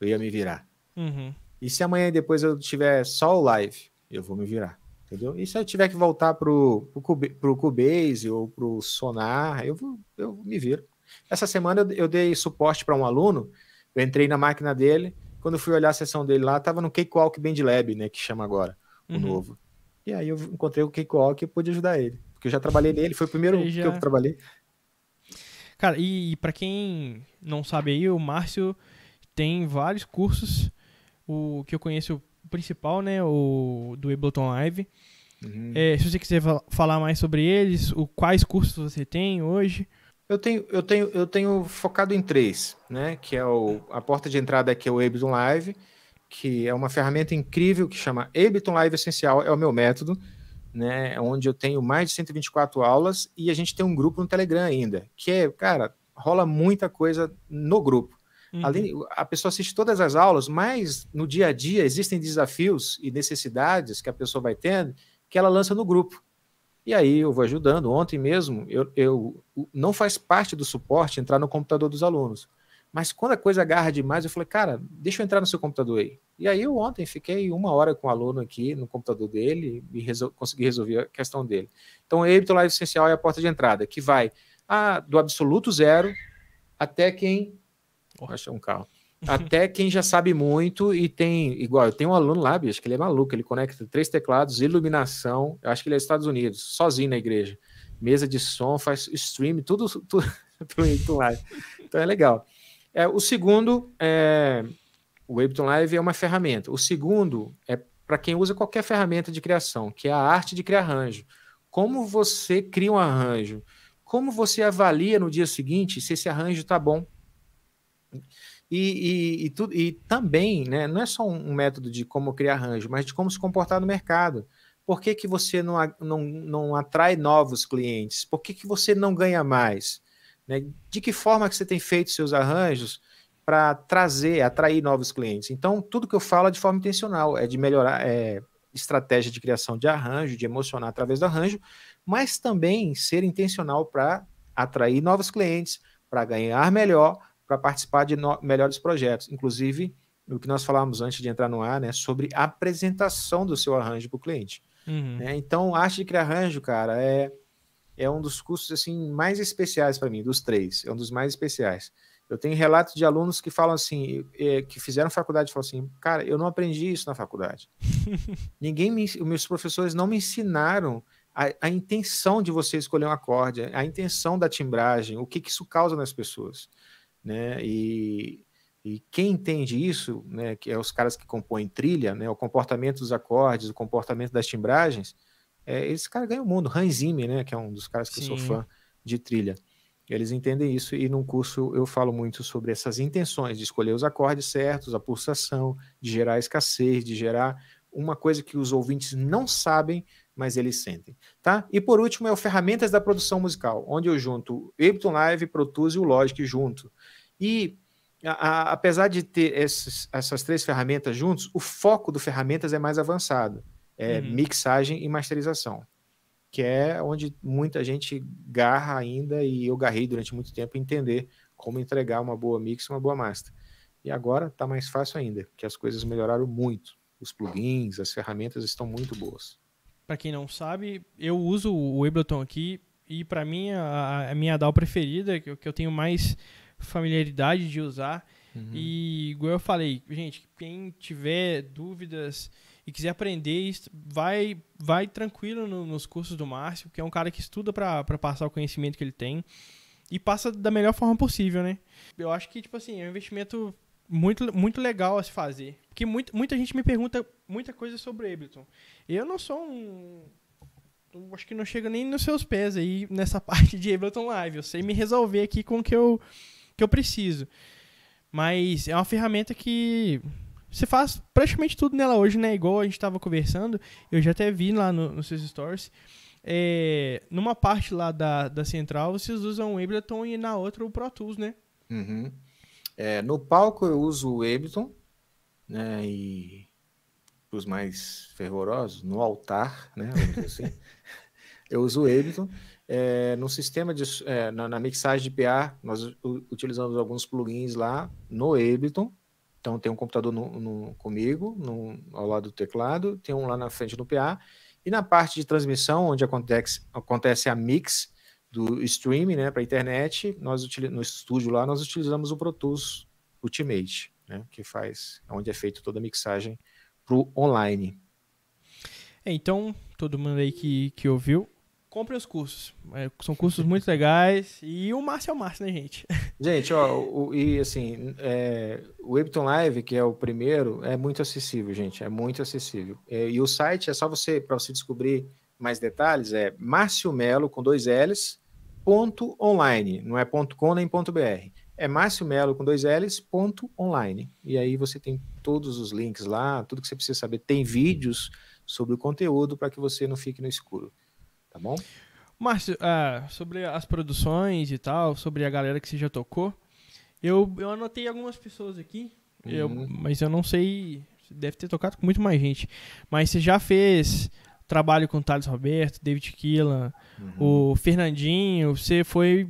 Eu ia me virar. Uhum. E se amanhã depois eu tiver só o live? Eu vou me virar. Entendeu? E se eu tiver que voltar pro, pro, pro Cubase ou pro Sonar, eu, vou, eu me viro. Essa semana eu, eu dei suporte para um aluno, eu entrei na máquina dele, quando eu fui olhar a sessão dele lá, estava no Cakewalk Bandlab, né, que chama agora, o uhum. novo. E aí eu encontrei o Cakewalk e pude ajudar ele, porque eu já trabalhei nele, foi o primeiro já... que eu trabalhei. Cara, e, e para quem não sabe aí, o Márcio tem vários cursos, o que eu conheço o principal, né, o do Ableton Live. Uhum. É, se você quiser falar mais sobre eles, o, quais cursos você tem hoje, eu tenho, eu tenho, eu tenho focado em três, né? Que é o, a porta de entrada que é o Ableton Live, que é uma ferramenta incrível que chama Ableton Live Essencial, é o meu método, né? Onde eu tenho mais de 124 aulas e a gente tem um grupo no Telegram ainda, que é, cara, rola muita coisa no grupo. Uhum. Além, a pessoa assiste todas as aulas, mas no dia a dia existem desafios e necessidades que a pessoa vai tendo que ela lança no grupo. E aí eu vou ajudando. Ontem mesmo, eu, eu não faz parte do suporte entrar no computador dos alunos. Mas quando a coisa agarra demais, eu falei, cara, deixa eu entrar no seu computador aí. E aí eu ontem fiquei uma hora com o aluno aqui no computador dele e resol consegui resolver a questão dele. Então, o Ableton Live Essencial é a porta de entrada, que vai a, do absoluto zero até quem... Oh, achei um carro até quem já sabe muito e tem, igual, eu tenho um aluno lá, acho que ele é maluco, ele conecta três teclados, iluminação, eu acho que ele é dos Estados Unidos, sozinho na igreja, mesa de som, faz stream, tudo, tudo pro Live. Então é legal. É, o segundo, é, o Ableton Live é uma ferramenta. O segundo é para quem usa qualquer ferramenta de criação, que é a arte de criar arranjo. Como você cria um arranjo? Como você avalia no dia seguinte se esse arranjo está bom? E, e, e, tu, e, também, né, não é só um método de como criar arranjo, mas de como se comportar no mercado. Por que, que você não, não, não atrai novos clientes? Por que, que você não ganha mais? Né? De que forma que você tem feito seus arranjos para trazer, atrair novos clientes? Então, tudo que eu falo é de forma intencional, é de melhorar é, estratégia de criação de arranjo, de emocionar através do arranjo, mas também ser intencional para atrair novos clientes, para ganhar melhor, para participar de no, melhores projetos. Inclusive, o que nós falávamos antes de entrar no ar, né, sobre a apresentação do seu arranjo para o cliente. Uhum. Né? Então, arte de criar arranjo, cara, é, é um dos cursos assim mais especiais para mim, dos três, é um dos mais especiais. Eu tenho relatos de alunos que falam assim, é, que fizeram faculdade e falam assim, cara, eu não aprendi isso na faculdade. Ninguém me, os meus professores não me ensinaram a, a, intenção de você escolher um acorde, a intenção da timbragem, o que, que isso causa nas pessoas né? E, e quem entende isso, né, que é os caras que compõem trilha, né, o comportamento dos acordes, o comportamento das timbragens, é, esse cara ganha o mundo. Hans Zimmer, né, que é um dos caras que Sim. eu sou fã de trilha. Eles entendem isso e no curso eu falo muito sobre essas intenções de escolher os acordes certos, a pulsação, de gerar escassez, de gerar uma coisa que os ouvintes não sabem, mas eles sentem, tá? E por último é o ferramentas da produção musical, onde eu junto Ableton Live, Pro Tools e o Logic junto. E a, a, apesar de ter esses, essas três ferramentas juntos, o foco do ferramentas é mais avançado, é uhum. mixagem e masterização, que é onde muita gente garra ainda e eu garrei durante muito tempo entender como entregar uma boa mix, uma boa master. E agora está mais fácil ainda, porque as coisas melhoraram muito. Os plugins, as ferramentas estão muito boas. Para quem não sabe, eu uso o Ableton aqui e para mim a, a, minha DAW preferida, que eu, que eu tenho mais familiaridade de usar. Uhum. E igual eu falei, gente, quem tiver dúvidas e quiser aprender, vai vai tranquilo no, nos cursos do Márcio, que é um cara que estuda para passar o conhecimento que ele tem e passa da melhor forma possível, né? Eu acho que, tipo assim, é um investimento muito, muito legal a se fazer. Porque muito, muita gente me pergunta muita coisa sobre Ableton. Eu não sou um. Acho que não chega nem nos seus pés aí nessa parte de Ableton Live. Eu sei me resolver aqui com o que eu, que eu preciso. Mas é uma ferramenta que você faz praticamente tudo nela hoje, né? Igual a gente estava conversando, eu já até vi lá no, nos seus stories. É, numa parte lá da, da central, vocês usam o Ableton e na outra o Pro Tools, né? Uhum. É, no palco eu uso o Ableton, né? E os mais fervorosos, no altar, né? Assim, eu uso o Ableton. É, no sistema de é, na, na, mixagem de PA, nós utilizamos alguns plugins lá no Ableton. Então tem um computador no, no, comigo, no, ao lado do teclado, tem um lá na frente do PA. E na parte de transmissão, onde acontece, acontece a mix, do streaming né, para a internet, nós no estúdio lá nós utilizamos o Pro Tools Ultimate, né, que faz, onde é feita toda a mixagem para o online. É, então, todo mundo aí que, que ouviu, compre os cursos. É, são cursos muito legais e o Márcio é o Márcio, né, gente? Gente, ó, o, e assim, é, o Ableton Live, que é o primeiro, é muito acessível, gente, é muito acessível. É, e o site é só você, para você descobrir mais detalhes, é Márcio Melo, com dois L's, ponto online, não é ponto .com nem ponto .br. É Márcio Melo com dois L's, ponto online. E aí você tem todos os links lá, tudo que você precisa saber. Tem vídeos sobre o conteúdo para que você não fique no escuro. Tá bom? Márcio, uh, sobre as produções e tal, sobre a galera que você já tocou, eu, eu anotei algumas pessoas aqui, uhum. eu, mas eu não sei, deve ter tocado com muito mais gente. Mas você já fez trabalho com o Thales Roberto, David Killan, uhum. o Fernandinho, você foi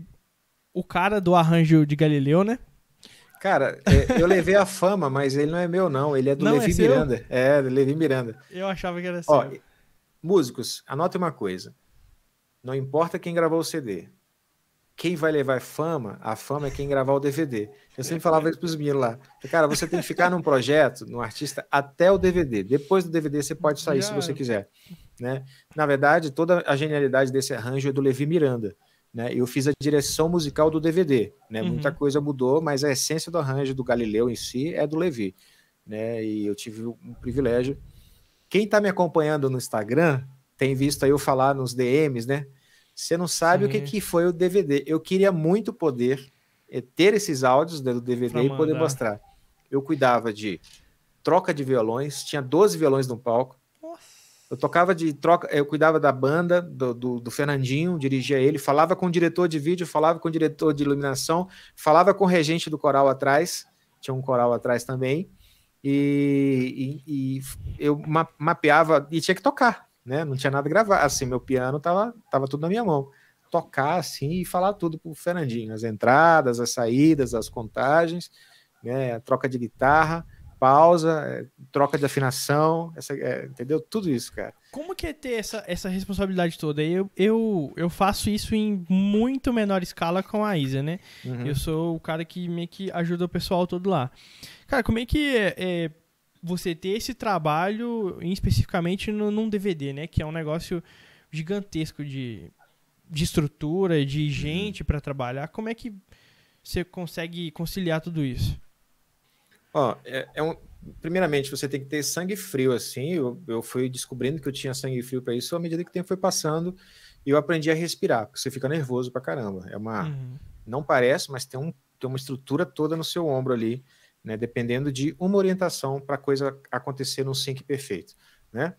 o cara do arranjo de Galileu, né? Cara, é, eu levei a fama, mas ele não é meu, não. Ele é do não, Levi é Miranda. É, do Levi Miranda. Eu achava que era seu. músicos, anote uma coisa. Não importa quem gravou o CD. Quem vai levar fama, a fama é quem gravar o DVD. Eu sempre falava isso para os meninos lá. Cara, você tem que ficar num projeto, num artista, até o DVD. Depois do DVD você pode sair Já. se você quiser. Né? Na verdade, toda a genialidade desse arranjo é do Levi Miranda. Né? Eu fiz a direção musical do DVD. Né? Uhum. Muita coisa mudou, mas a essência do arranjo do Galileu em si é do Levi. Né? E eu tive um privilégio. Quem está me acompanhando no Instagram tem visto aí eu falar nos DMs, né? Você não sabe Sim. o que, que foi o DVD. Eu queria muito poder eh, ter esses áudios do DVD e poder mostrar. Eu cuidava de troca de violões, tinha 12 violões no palco, eu tocava de troca, eu cuidava da banda, do, do, do, Fernandinho, dirigia ele, falava com o diretor de vídeo, falava com o diretor de iluminação, falava com o regente do coral atrás, tinha um coral atrás também, e, e, e eu ma mapeava e tinha que tocar, né? Não tinha nada gravado, assim, meu piano tava, tava tudo na minha mão. Tocar assim e falar tudo pro Fernandinho, as entradas, as saídas, as contagens, né? A troca de guitarra pausa, é, troca de afinação, essa, é, entendeu? Tudo isso, cara. Como que é ter essa, essa responsabilidade toda? Eu, eu, eu faço isso em muito menor escala com a Isa, né? Uhum. Eu sou o cara que meio que ajuda o pessoal todo lá. Cara, como é que é, é você ter esse trabalho especificamente no, num DVD, né? Que é um negócio gigantesco de, de estrutura, de uhum. gente para trabalhar. Como é que você consegue conciliar tudo isso? Ó, é, é um, primeiramente, você tem que ter sangue frio, assim. Eu, eu fui descobrindo que eu tinha sangue frio para isso à medida que o tempo foi passando e eu aprendi a respirar, porque você fica nervoso pra caramba. É uma. Uhum. Não parece, mas tem, um, tem uma estrutura toda no seu ombro ali, né? Dependendo de uma orientação para a coisa acontecer num sync perfeito, né?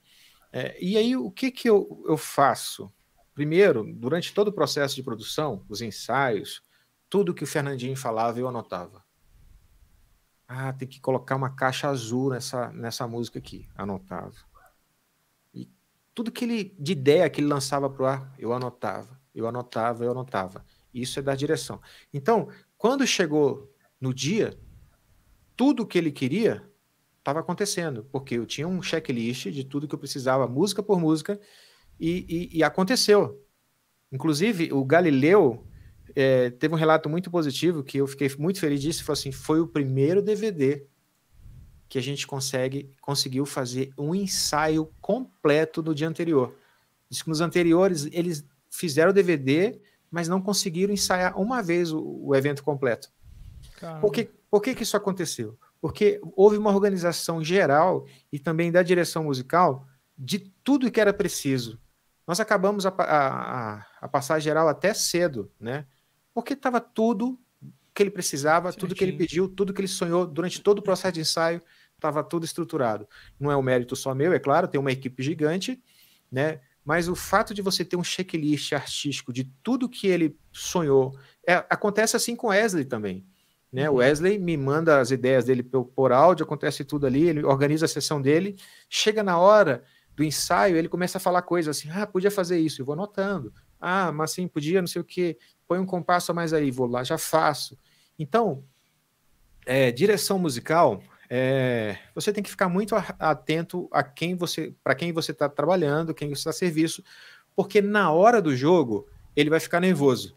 É, e aí, o que, que eu, eu faço? Primeiro, durante todo o processo de produção, os ensaios, tudo que o Fernandinho falava, eu anotava. Ah, tem que colocar uma caixa azul nessa, nessa música aqui. Anotava. E tudo que ele, de ideia que ele lançava para o ar, eu anotava. Eu anotava, eu anotava. Isso é da direção. Então, quando chegou no dia, tudo que ele queria estava acontecendo, porque eu tinha um checklist de tudo que eu precisava, música por música, e, e, e aconteceu. Inclusive, o Galileu é, teve um relato muito positivo que eu fiquei muito feliz disso. Falou assim: foi o primeiro DVD que a gente consegue conseguiu fazer um ensaio completo no dia anterior. Diz que nos anteriores eles fizeram o DVD, mas não conseguiram ensaiar uma vez o, o evento completo. Por, que, por que, que isso aconteceu? Porque houve uma organização geral e também da direção musical de tudo que era preciso. Nós acabamos a, a, a passar geral até cedo, né? Porque estava tudo que ele precisava, Certinho. tudo que ele pediu, tudo que ele sonhou durante todo o processo de ensaio, estava tudo estruturado. Não é um mérito só meu, é claro, tem uma equipe gigante, né? Mas o fato de você ter um checklist artístico de tudo que ele sonhou, é, acontece assim com Wesley também. Né? O uhum. Wesley me manda as ideias dele por, áudio, acontece tudo ali, ele organiza a sessão dele, chega na hora do ensaio, ele começa a falar coisas assim, ah, podia fazer isso, eu vou anotando. Ah, mas sim, podia, não sei o quê põe um compasso a mais aí, vou lá, já faço. Então, é, direção musical, é, você tem que ficar muito atento a quem você, para quem você está trabalhando, quem você está a serviço, porque na hora do jogo ele vai ficar nervoso,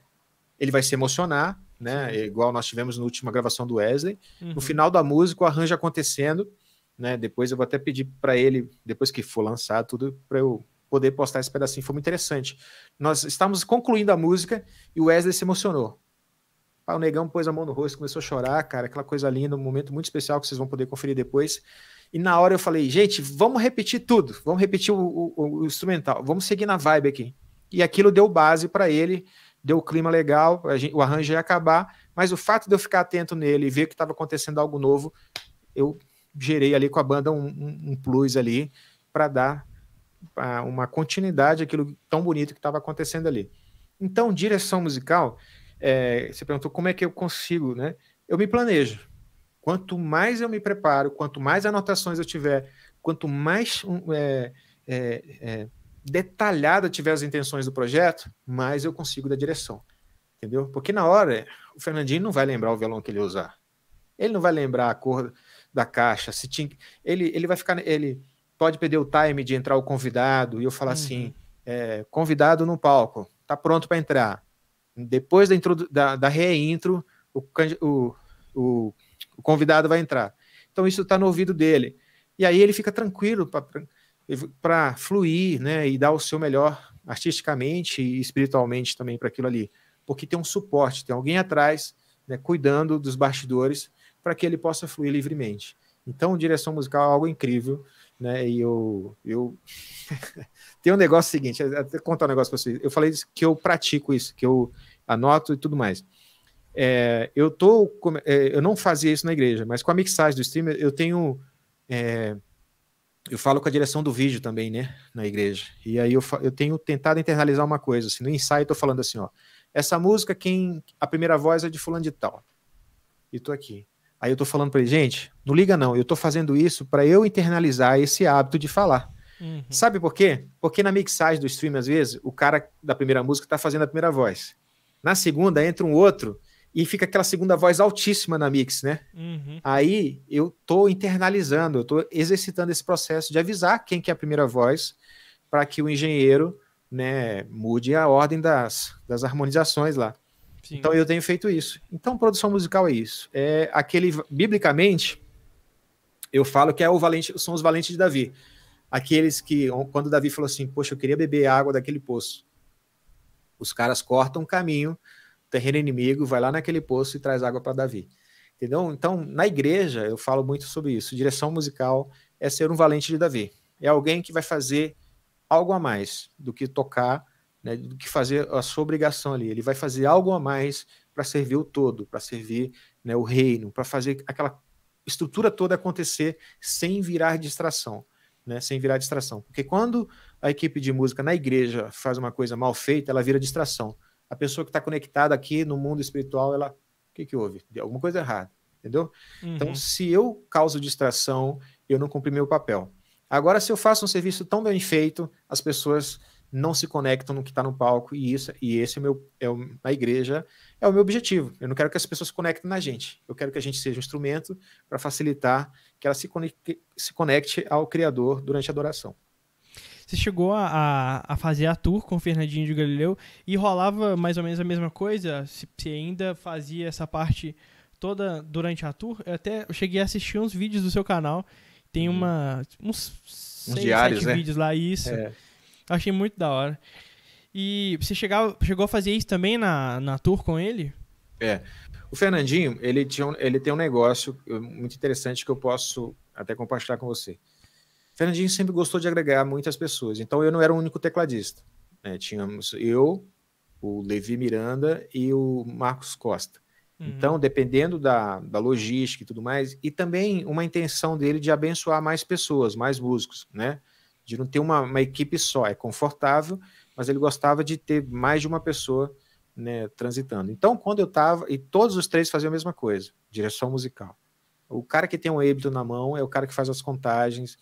ele vai se emocionar, né? Igual nós tivemos na última gravação do Wesley. Uhum. No final da música, o arranjo acontecendo, né? Depois eu vou até pedir para ele, depois que for lançado tudo, para eu poder postar esse pedacinho, foi muito interessante. Nós estávamos concluindo a música e o Wesley se emocionou. o negão pôs a mão no rosto, começou a chorar, cara, aquela coisa linda, um momento muito especial que vocês vão poder conferir depois. E na hora eu falei, gente, vamos repetir tudo, vamos repetir o, o, o instrumental, vamos seguir na vibe aqui. E aquilo deu base para ele, deu o clima legal, gente, o arranjo ia acabar, mas o fato de eu ficar atento nele e ver que estava acontecendo algo novo, eu gerei ali com a banda um, um, um plus ali para dar uma continuidade aquilo tão bonito que estava acontecendo ali. Então, direção musical, é, você perguntou como é que eu consigo, né? Eu me planejo. Quanto mais eu me preparo, quanto mais anotações eu tiver, quanto mais é, é, é, detalhada tiver as intenções do projeto, mais eu consigo da direção. Entendeu? Porque na hora, o Fernandinho não vai lembrar o violão que ele usar. Ele não vai lembrar a cor da caixa. Se tinha, ele, ele vai ficar. Ele, pode perder o time de entrar o convidado e eu falar assim, uhum. assim, é, convidado no palco, tá pronto para entrar. Depois da, intro, da, da reintro, o, o, o, o convidado vai entrar. Então isso está no ouvido dele. E aí ele fica tranquilo para fluir, né, e dar o seu melhor artisticamente e espiritualmente também para aquilo ali, porque tem um suporte, tem alguém atrás, né, cuidando dos bastidores para que ele possa fluir livremente. Então, direção musical é algo incrível né? E eu, eu... tem um negócio seguinte, até contar um negócio para vocês. Eu falei que eu pratico isso, que eu anoto e tudo mais. É, eu tô, é, eu não fazia isso na igreja, mas com a mixagem do streamer eu tenho, é, eu falo com a direção do vídeo também, né, na igreja. E aí eu, eu tenho tentado internalizar uma coisa, assim, no ensaio eu tô falando assim, ó, essa música quem a primeira voz é de fulano de tal. E tô aqui. Aí eu tô falando para ele, gente, não liga não, eu tô fazendo isso para eu internalizar esse hábito de falar. Uhum. Sabe por quê? Porque na mixagem do stream, às vezes, o cara da primeira música tá fazendo a primeira voz. Na segunda entra um outro e fica aquela segunda voz altíssima na mix, né? Uhum. Aí eu tô internalizando, eu tô exercitando esse processo de avisar quem que é a primeira voz para que o engenheiro, né, mude a ordem das, das harmonizações lá. Sim. Então eu tenho feito isso. Então produção musical é isso. É aquele biblicamente eu falo que é o valente, são os valentes de Davi. Aqueles que quando Davi falou assim: "Poxa, eu queria beber água daquele poço". Os caras cortam um caminho, terreno inimigo, vai lá naquele poço e traz água para Davi. Entendeu? Então, na igreja, eu falo muito sobre isso. Direção musical é ser um valente de Davi. É alguém que vai fazer algo a mais do que tocar né, do que fazer a sua obrigação ali. Ele vai fazer algo a mais para servir o todo, para servir né, o reino, para fazer aquela estrutura toda acontecer sem virar distração. né, sem virar distração. Porque quando a equipe de música na igreja faz uma coisa mal feita, ela vira distração. A pessoa que está conectada aqui no mundo espiritual, ela. O que, que houve? Deu alguma coisa errada. Entendeu? Então, uhum. Então, se eu causo distração, eu não cumpri meu papel. Agora, se eu faço um serviço tão bem feito, as pessoas não se conectam no que está no palco e isso e esse é meu é o, a igreja é o meu objetivo. Eu não quero que as pessoas se conectem na gente. Eu quero que a gente seja um instrumento para facilitar que ela se conecte, se conecte ao Criador durante a adoração. Você chegou a, a, fazer a tour com o Fernandinho de Galileu e rolava mais ou menos a mesma coisa? Se, se ainda fazia essa parte toda durante a tour? Eu até eu cheguei a assistir uns vídeos do seu canal. Tem uhum. uma, uns, uns seis, diários, né? vídeos lá, isso. É. Achei muito da hora. E você chegava, chegou a fazer isso também na, na tour com ele? É. O Fernandinho, ele, tinha, ele tem um negócio muito interessante que eu posso até compartilhar com você. Fernandinho sempre gostou de agregar muitas pessoas, então eu não era o único tecladista. Né? Tínhamos eu, o Levi Miranda e o Marcos Costa. Uhum. Então, dependendo da, da logística e tudo mais, e também uma intenção dele de abençoar mais pessoas, mais músicos, né? De não ter uma, uma equipe só. É confortável, mas ele gostava de ter mais de uma pessoa né, transitando. Então, quando eu estava, e todos os três faziam a mesma coisa, direção musical. O cara que tem um ébito na mão é o cara que faz as contagens.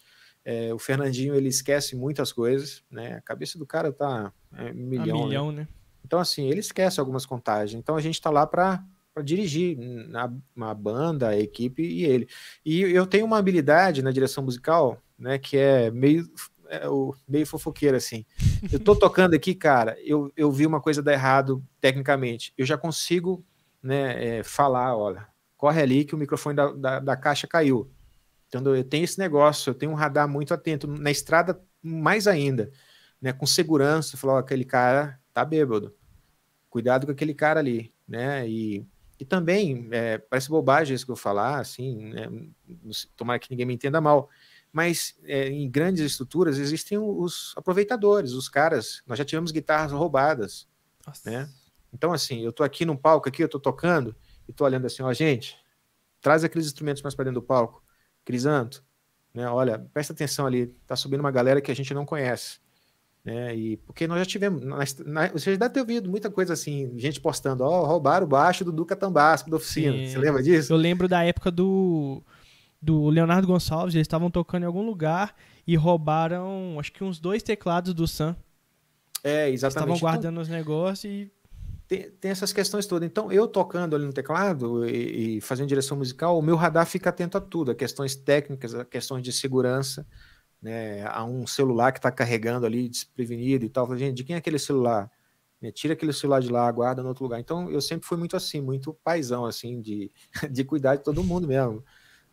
É, o Fernandinho, ele esquece muitas coisas, né? A cabeça do cara tá é, um milhão, a milhão né? né? Então, assim, ele esquece algumas contagens. Então, a gente está lá para dirigir na, na banda, a equipe e ele. E eu tenho uma habilidade na direção musical, né, que é meio é o meio fofoqueiro, assim. Eu tô tocando aqui, cara, eu, eu vi uma coisa dar errado tecnicamente. Eu já consigo né, é, falar, olha, corre ali que o microfone da, da, da, caixa caiu. Então eu tenho esse negócio, eu tenho um radar muito atento. Na estrada, mais ainda, né, com segurança, falar, aquele cara tá bêbado. Cuidado com aquele cara ali, né? E, e também, é, parece bobagem isso que eu falar, assim, né, tomara que ninguém me entenda mal, mas é, em grandes estruturas existem os aproveitadores, os caras. Nós já tivemos guitarras roubadas, Nossa. né? Então, assim, eu tô aqui no palco, aqui eu tô tocando, e tô olhando assim, ó, gente, traz aqueles instrumentos mais para dentro do palco. Crisanto, né? Olha, presta atenção ali, tá subindo uma galera que a gente não conhece. Né? E porque nós já tivemos, nós, na, você já deve ter ouvido muita coisa assim, gente postando, ó, oh, roubaram o baixo do Duca Tambasco da oficina. Sim. Você lembra disso? Eu lembro da época do do Leonardo Gonçalves, eles estavam tocando em algum lugar e roubaram, acho que uns dois teclados do Sam. É, exatamente. Estavam guardando então, os negócios e. Tem, tem, essas questões todas. Então, eu tocando ali no teclado e, e, fazendo direção musical, o meu radar fica atento a tudo, a questões técnicas, a questões de segurança, né, a um celular que está carregando ali desprevenido e tal. Gente, de quem é aquele celular? Né, tira aquele celular de lá, guarda no outro lugar. Então, eu sempre fui muito assim, muito paisão, assim, de, de cuidar de todo mundo mesmo.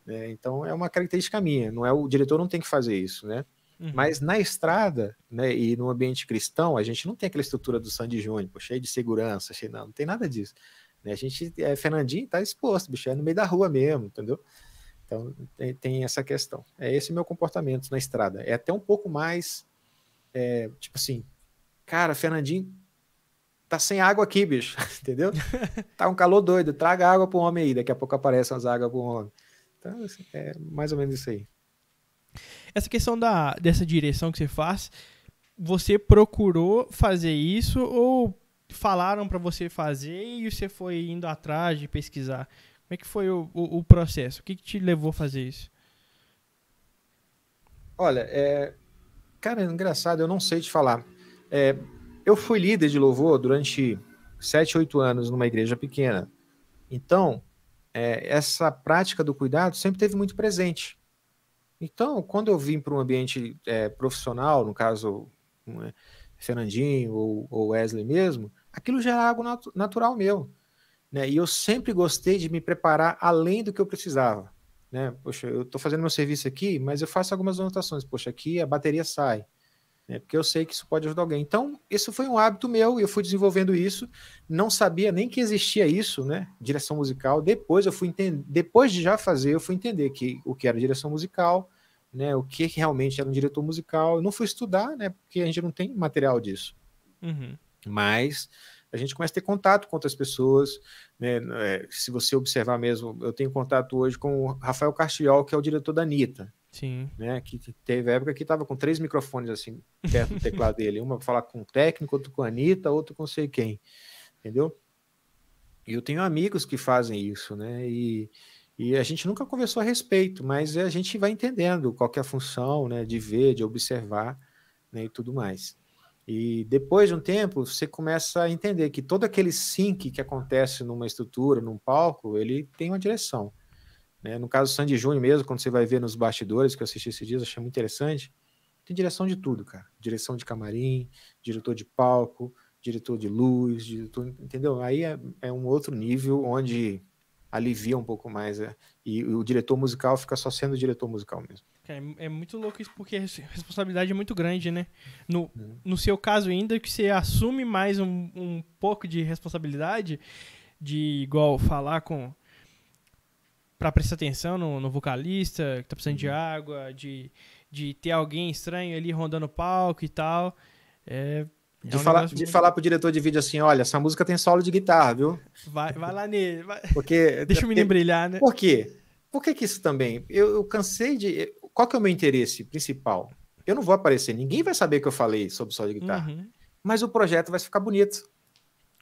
Né? Então é uma característica minha, não é o diretor não tem que fazer isso, né? Uhum. Mas na estrada, né, e no ambiente cristão, a gente não tem aquela estrutura do Sandy Júnior, cheio de segurança, cheio, não, não tem nada disso. Né? A gente, é, Fernandinho tá exposto, bicho, é no meio da rua mesmo, entendeu? Então tem, tem essa questão. É esse meu comportamento na estrada. É até um pouco mais, é, tipo assim, cara, Fernandinho tá sem água aqui, bicho, entendeu? Tá um calor doido, traga água pro homem aí, daqui a pouco aparecem as águas pro homem. Então, assim, é mais ou menos isso aí. Essa questão da, dessa direção que você faz, você procurou fazer isso ou falaram para você fazer e você foi indo atrás de pesquisar? Como é que foi o, o, o processo? O que, que, te levou a fazer isso? Olha, é... cara, é engraçado, eu não sei te falar. É... Eu fui líder de louvor durante sete, oito anos numa igreja pequena. Então, é, essa prática do cuidado sempre teve muito presente. Então, quando eu vim para um ambiente é, profissional, no caso é, Fernandinho ou, ou, Wesley mesmo, aquilo já era algo nat natural meu. Né? E eu sempre gostei de me preparar além do que eu precisava. Né? Poxa, eu estou fazendo meu serviço aqui, mas eu faço algumas anotações. Poxa, aqui a bateria sai né? porque eu sei que isso pode ajudar alguém. Então, isso foi um hábito meu e eu fui desenvolvendo isso. Não sabia nem que existia isso, né? Direção musical. Depois eu fui entender, depois de já fazer, eu fui entender que o que era direção musical, né? O que realmente era um diretor musical. Eu não fui estudar, né? Porque a gente não tem material disso. Uhum. Mas a gente começa a ter contato com outras pessoas. Né? É, se você observar mesmo, eu tenho contato hoje com o Rafael Castiol, que é o diretor da Anitta. Sim. Né? Que teve época que tava com três microfones assim, perto do teclado dele. Uma para falar com o técnico, outro com a Anitta, outro com sei quem. Entendeu? E eu tenho amigos que fazem isso, né? E, e a gente nunca conversou a respeito, mas a gente vai entendendo qual é a função, né? De ver, de observar, né? E tudo mais. E depois de um tempo, você começa a entender que todo aquele sync que acontece numa estrutura, num palco, ele tem uma direção. Né? No caso do Sandy Júnior mesmo, quando você vai ver nos bastidores, que eu assisti esses dias, achei muito interessante, tem direção de tudo, cara. Direção de camarim, diretor de palco, diretor de luz, diretor, entendeu? Aí é, é um outro nível onde alivia um pouco mais. É, e o diretor musical fica só sendo diretor musical mesmo. É, é, muito louco isso, porque a responsabilidade é muito grande, né? No, uhum. no seu caso, ainda que você assume mais um, um pouco de responsabilidade, de igual falar com. para prestar atenção no, no, vocalista que tá precisando uhum. de água, de, de ter alguém estranho ali rondando o palco e tal. É, de, é um falar, de falar pro diretor de vídeo assim, olha, essa música tem solo de guitarra, viu? Vai, vai lá nele. Vai. Porque, Deixa o menino brilhar, né? Por quê? Por que, que isso também? Eu, eu, cansei de. Qual que é o meu interesse principal? Eu não vou aparecer, ninguém vai saber que eu falei sobre solo de guitarra. Uhum. Mas o projeto vai ficar bonito.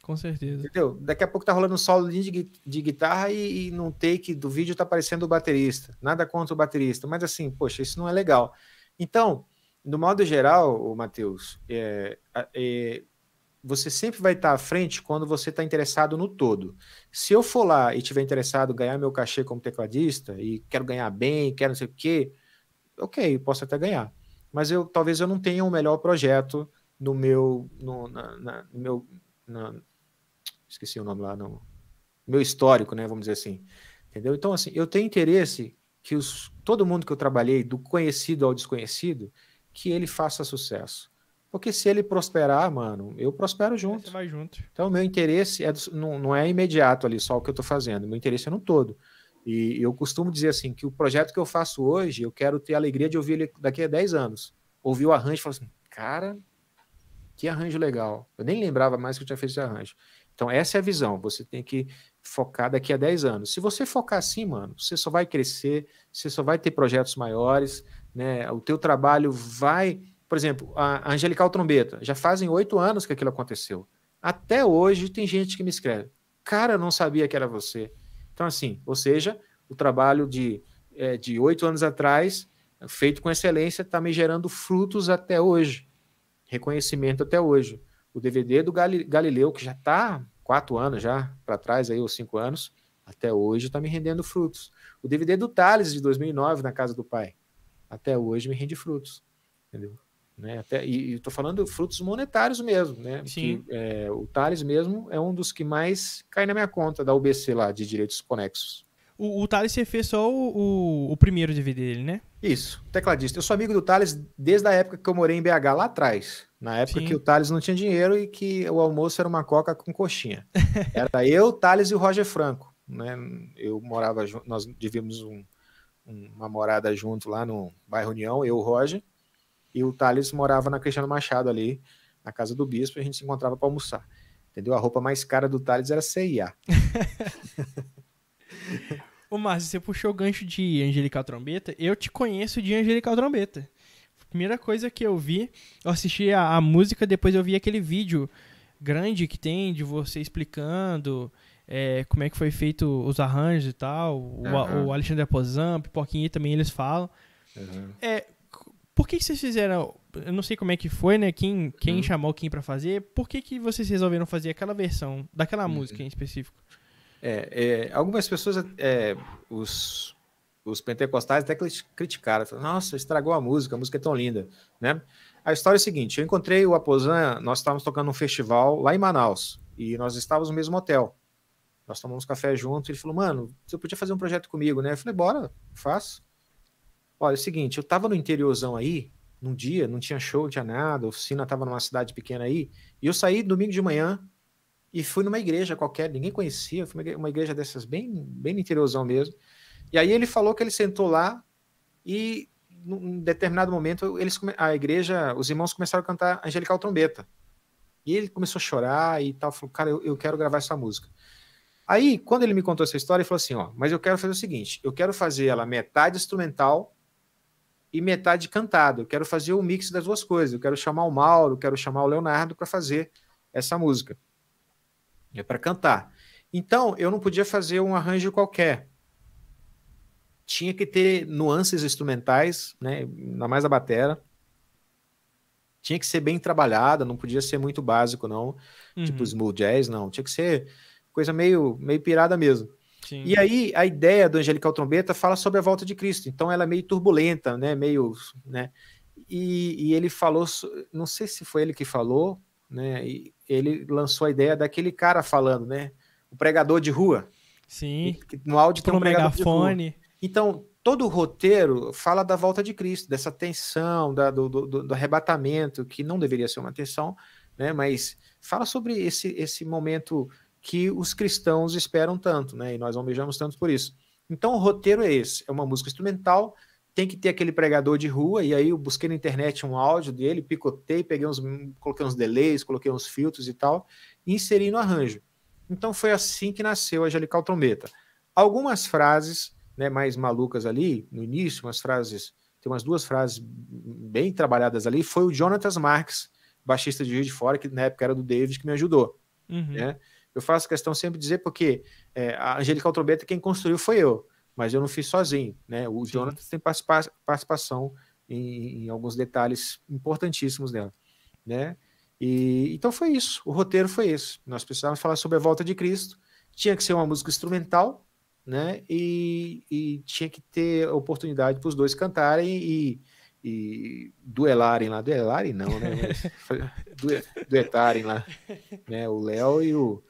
Com certeza. Entendeu? Daqui a pouco tá rolando um solo de, de guitarra e, e num take do vídeo tá aparecendo o baterista. Nada contra o baterista, mas assim, poxa, isso não é legal. Então, no modo geral, Matheus, é, é, você sempre vai estar à frente quando você está interessado no todo. Se eu for lá e tiver interessado em ganhar meu cachê como tecladista e quero ganhar bem, quero não sei o quê, ok, posso até ganhar. Mas eu talvez eu não tenha o um melhor projeto no meu, no, na, na, no meu, na, esqueci o nome lá, no meu histórico, né? Vamos dizer assim, entendeu? Então assim, eu tenho interesse que os, todo mundo que eu trabalhei, do conhecido ao desconhecido, que ele faça sucesso. Porque se ele prosperar, mano, eu prospero junto. Você vai junto. Então, meu interesse é, não, não é imediato ali só o que eu estou fazendo, meu interesse é no todo. E eu costumo dizer assim, que o projeto que eu faço hoje, eu quero ter a alegria de ouvir ele daqui a 10 anos. Ouvir o arranjo e falar assim, cara, que arranjo legal. Eu nem lembrava mais que eu tinha feito esse arranjo. Então, essa é a visão. Você tem que focar daqui a 10 anos. Se você focar assim, mano, você só vai crescer, você só vai ter projetos maiores, né? O teu trabalho vai, por exemplo, a Angelical Trombeta, já fazem oito anos que aquilo aconteceu. Até hoje tem gente que me escreve, cara, eu não sabia que era você. Então, assim, ou seja, o trabalho de é, de oito anos atrás, feito com excelência, está me gerando frutos até hoje, reconhecimento até hoje. O DVD do Galileu, que já está quatro anos já para trás, aí, ou cinco anos, até hoje está me rendendo frutos. O DVD do Thales, de 2009, na casa do pai, até hoje me rende frutos, entendeu? Né? Até, e estou falando frutos monetários mesmo, né? Sim. Que, é, o Thales mesmo é um dos que mais cai na minha conta da UBC lá, de direitos conexos. O, o Thales você fez só o, o, o, primeiro DVD dele, né? Isso, tecladista. Eu sou amigo do Thales desde a época que eu morei em BH, lá atrás. Na época Sim. que o Thales não tinha dinheiro e que o almoço era uma coca com coxinha. Era eu, o Thales e o Roger Franco. Né? Eu morava junto, nós divíamos um, uma morada junto lá no bairro União, eu, o Roger, e o Thales morava na Cristiano Machado ali, na casa do bispo, e a gente se encontrava para almoçar. Entendeu? A roupa mais cara do Thales era CIA. Ô, Márcio, você puxou o gancho de Angelical Trombeta. Eu te conheço de Angelical Trombeta. Primeira coisa que eu vi, eu assisti a, a música, depois eu vi aquele vídeo grande que tem de você explicando é, como é que foi feito os arranjos e tal. Uhum. O, o, Alexandre Aposan, Pipoquinha também eles falam. Uhum. É, por que, que, vocês fizeram? Eu não sei como é que foi, né? Quem, quem uhum. chamou quem para fazer? Por que, que vocês resolveram fazer aquela versão daquela uhum. música em específico? É, é algumas pessoas, é, os, os pentecostais até criticaram, falaram, nossa, estragou a música, a música é tão linda, né? A história é a seguinte, eu encontrei o Aposan, nós estávamos tocando um festival lá em Manaus, e nós estávamos no mesmo hotel. Nós tomamos café junto. Ele falou, mano, você podia fazer um projeto comigo, né? Eu falei, bora, faço. Olha, é o seguinte, eu tava no interiorzão aí, num dia, não tinha show, não tinha nada, a oficina tava numa cidade pequena aí, e eu saí domingo de manhã e fui numa igreja qualquer, ninguém conhecia, fui uma igreja dessas bem, bem no interiorzão mesmo. E aí ele falou que ele sentou lá e num determinado momento eles a igreja, os irmãos começaram a cantar Angelical Trombeta. E ele começou a chorar e tal, falou: "Cara, eu, eu quero gravar essa música". Aí, quando ele me contou essa história, ele falou assim: ó, mas eu quero fazer o seguinte: eu quero fazer ela metade instrumental e metade cantado. Eu quero fazer o mix das duas coisas. Eu quero chamar o Mauro, quero chamar o Leonardo para fazer essa música. É para cantar. Então, eu não podia fazer um arranjo qualquer. Tinha que ter nuances instrumentais, né? ainda mais a batera. Tinha que ser bem trabalhada, não podia ser muito básico, não. Uhum. Tipo smooth jazz, não. Tinha que ser coisa meio, meio pirada mesmo. Sim. E aí a ideia do Angelical Trombeta fala sobre a volta de Cristo. Então ela é meio turbulenta, né? Meio, né? E, e ele falou, não sei se foi ele que falou, né? E ele lançou a ideia daquele cara falando, né? O pregador de rua. Sim. No áudio tem um megafone. Então, todo o roteiro fala da volta de Cristo, dessa tensão, da, do, do, do, arrebatamento, que não deveria ser uma tensão, né? Mas fala sobre esse, esse momento que os cristãos esperam tanto, né? E nós almejamos tanto por isso. Então, o roteiro é esse: é uma música instrumental, tem que ter aquele pregador de rua, e aí eu busquei na internet um áudio dele, picotei, peguei uns, coloquei uns delays, coloquei uns filtros e tal, e inseri no arranjo. Então foi assim que nasceu a Angelical Trombeta. Algumas frases né, mais malucas ali, no início, umas frases, tem umas duas frases bem trabalhadas ali, foi o Jonathan Marques, baixista de Rio de Fora, que na época era do David, que me ajudou. Uhum. Né? Eu faço questão sempre de dizer porque é, a Angelical Trombeta quem construiu foi eu mas eu não fiz sozinho, né? O Sim. Jonathan tem participa participação em, em, alguns detalhes importantíssimos dela, né? E então foi isso, o roteiro foi esse. Nós precisávamos falar sobre a volta de Cristo, tinha que ser uma música instrumental, né? E, e tinha que ter oportunidade para os dois cantarem e, e duelarem lá, duelarem não, né? duetarem lá, né? O Léo e o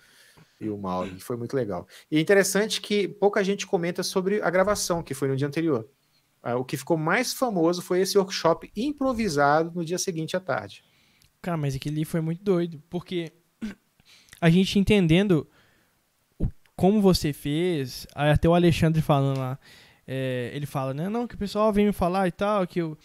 e o Mauro, foi muito legal. E é interessante que pouca gente comenta sobre a gravação, que foi no dia anterior. Ah, o que ficou mais famoso foi esse workshop improvisado no dia seguinte à tarde. Cara, mas aquele foi muito doido, porque a gente entendendo o, como você fez, até o Alexandre falando lá, é, ele fala, né, não, que o pessoal vem me falar e tal, que eu,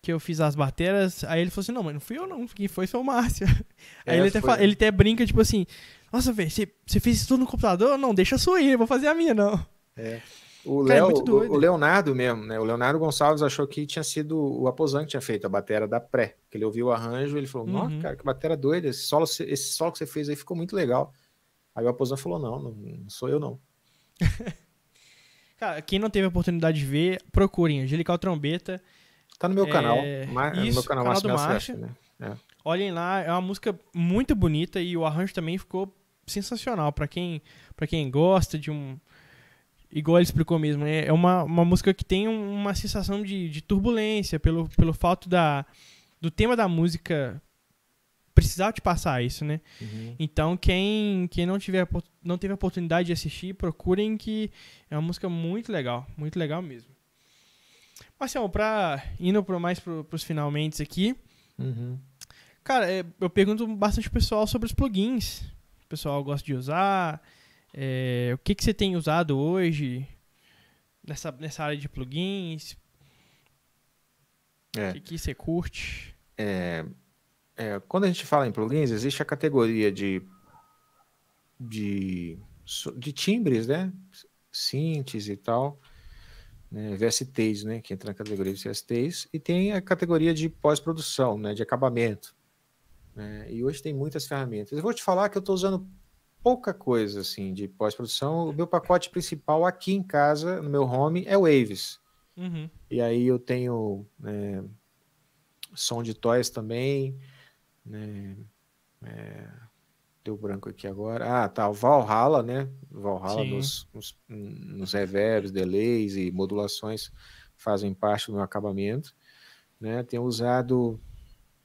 que eu fiz as bateras, aí ele falou assim, não, mas não fui eu não, quem foi foi o Márcio. É, aí ele, até fala, ele até brinca, tipo assim, nossa, velho, você, fez isso tudo no computador? Não, deixa a sua aí, vou fazer a minha, não. É. O, Cara, é Léo, é o, Leonardo mesmo, né? O Leonardo Gonçalves achou que tinha sido o Aposan que tinha feito a bateria da pré. Que ele ouviu o arranjo ele falou: Nossa, uhum. cara, que bateria doida. Esse solo, esse solo que você fez aí ficou muito legal. Aí o Aposan falou: Não, não, sou eu, não. cara, quem não teve a oportunidade de ver, procurem Angelical Trombeta. Tá no meu é... canal. Isso, no meu canal, canal do Marcha. Né? É. Olhem lá, é uma música muito bonita e o arranjo também ficou sensacional para quem para quem gosta de um igual ele explicou mesmo né? é uma, uma música que tem uma sensação de, de turbulência pelo, pelo fato da do tema da música precisar te passar isso né uhum. então quem quem não tiver não teve a oportunidade de assistir procurem que é uma música muito legal muito legal mesmo Marcelo para indo pro mais para os finalmente aqui uhum. cara é, eu pergunto bastante pessoal sobre os plugins pessoal gosta de usar? É, o que, que você tem usado hoje nessa, nessa área de plugins? É. O que, que você curte? É, é, quando a gente fala em plugins, existe a categoria de, de, de timbres, né? Synths e tal, né? VSTs, né? Que entra na categoria de VSTs, e tem a categoria de pós-produção, né? De acabamento. Né? E hoje tem muitas ferramentas. Eu vou te falar que eu estou usando pouca coisa assim de pós-produção. O meu pacote principal aqui em casa, no meu home, é o Waves. Uhum. E aí eu tenho né, som de toys também. Né, é, deu branco aqui agora. Ah, tá. O Valhalla, né? Valhalla nos, nos, nos reverbs, delays e modulações fazem parte do meu acabamento. Né? Tenho usado,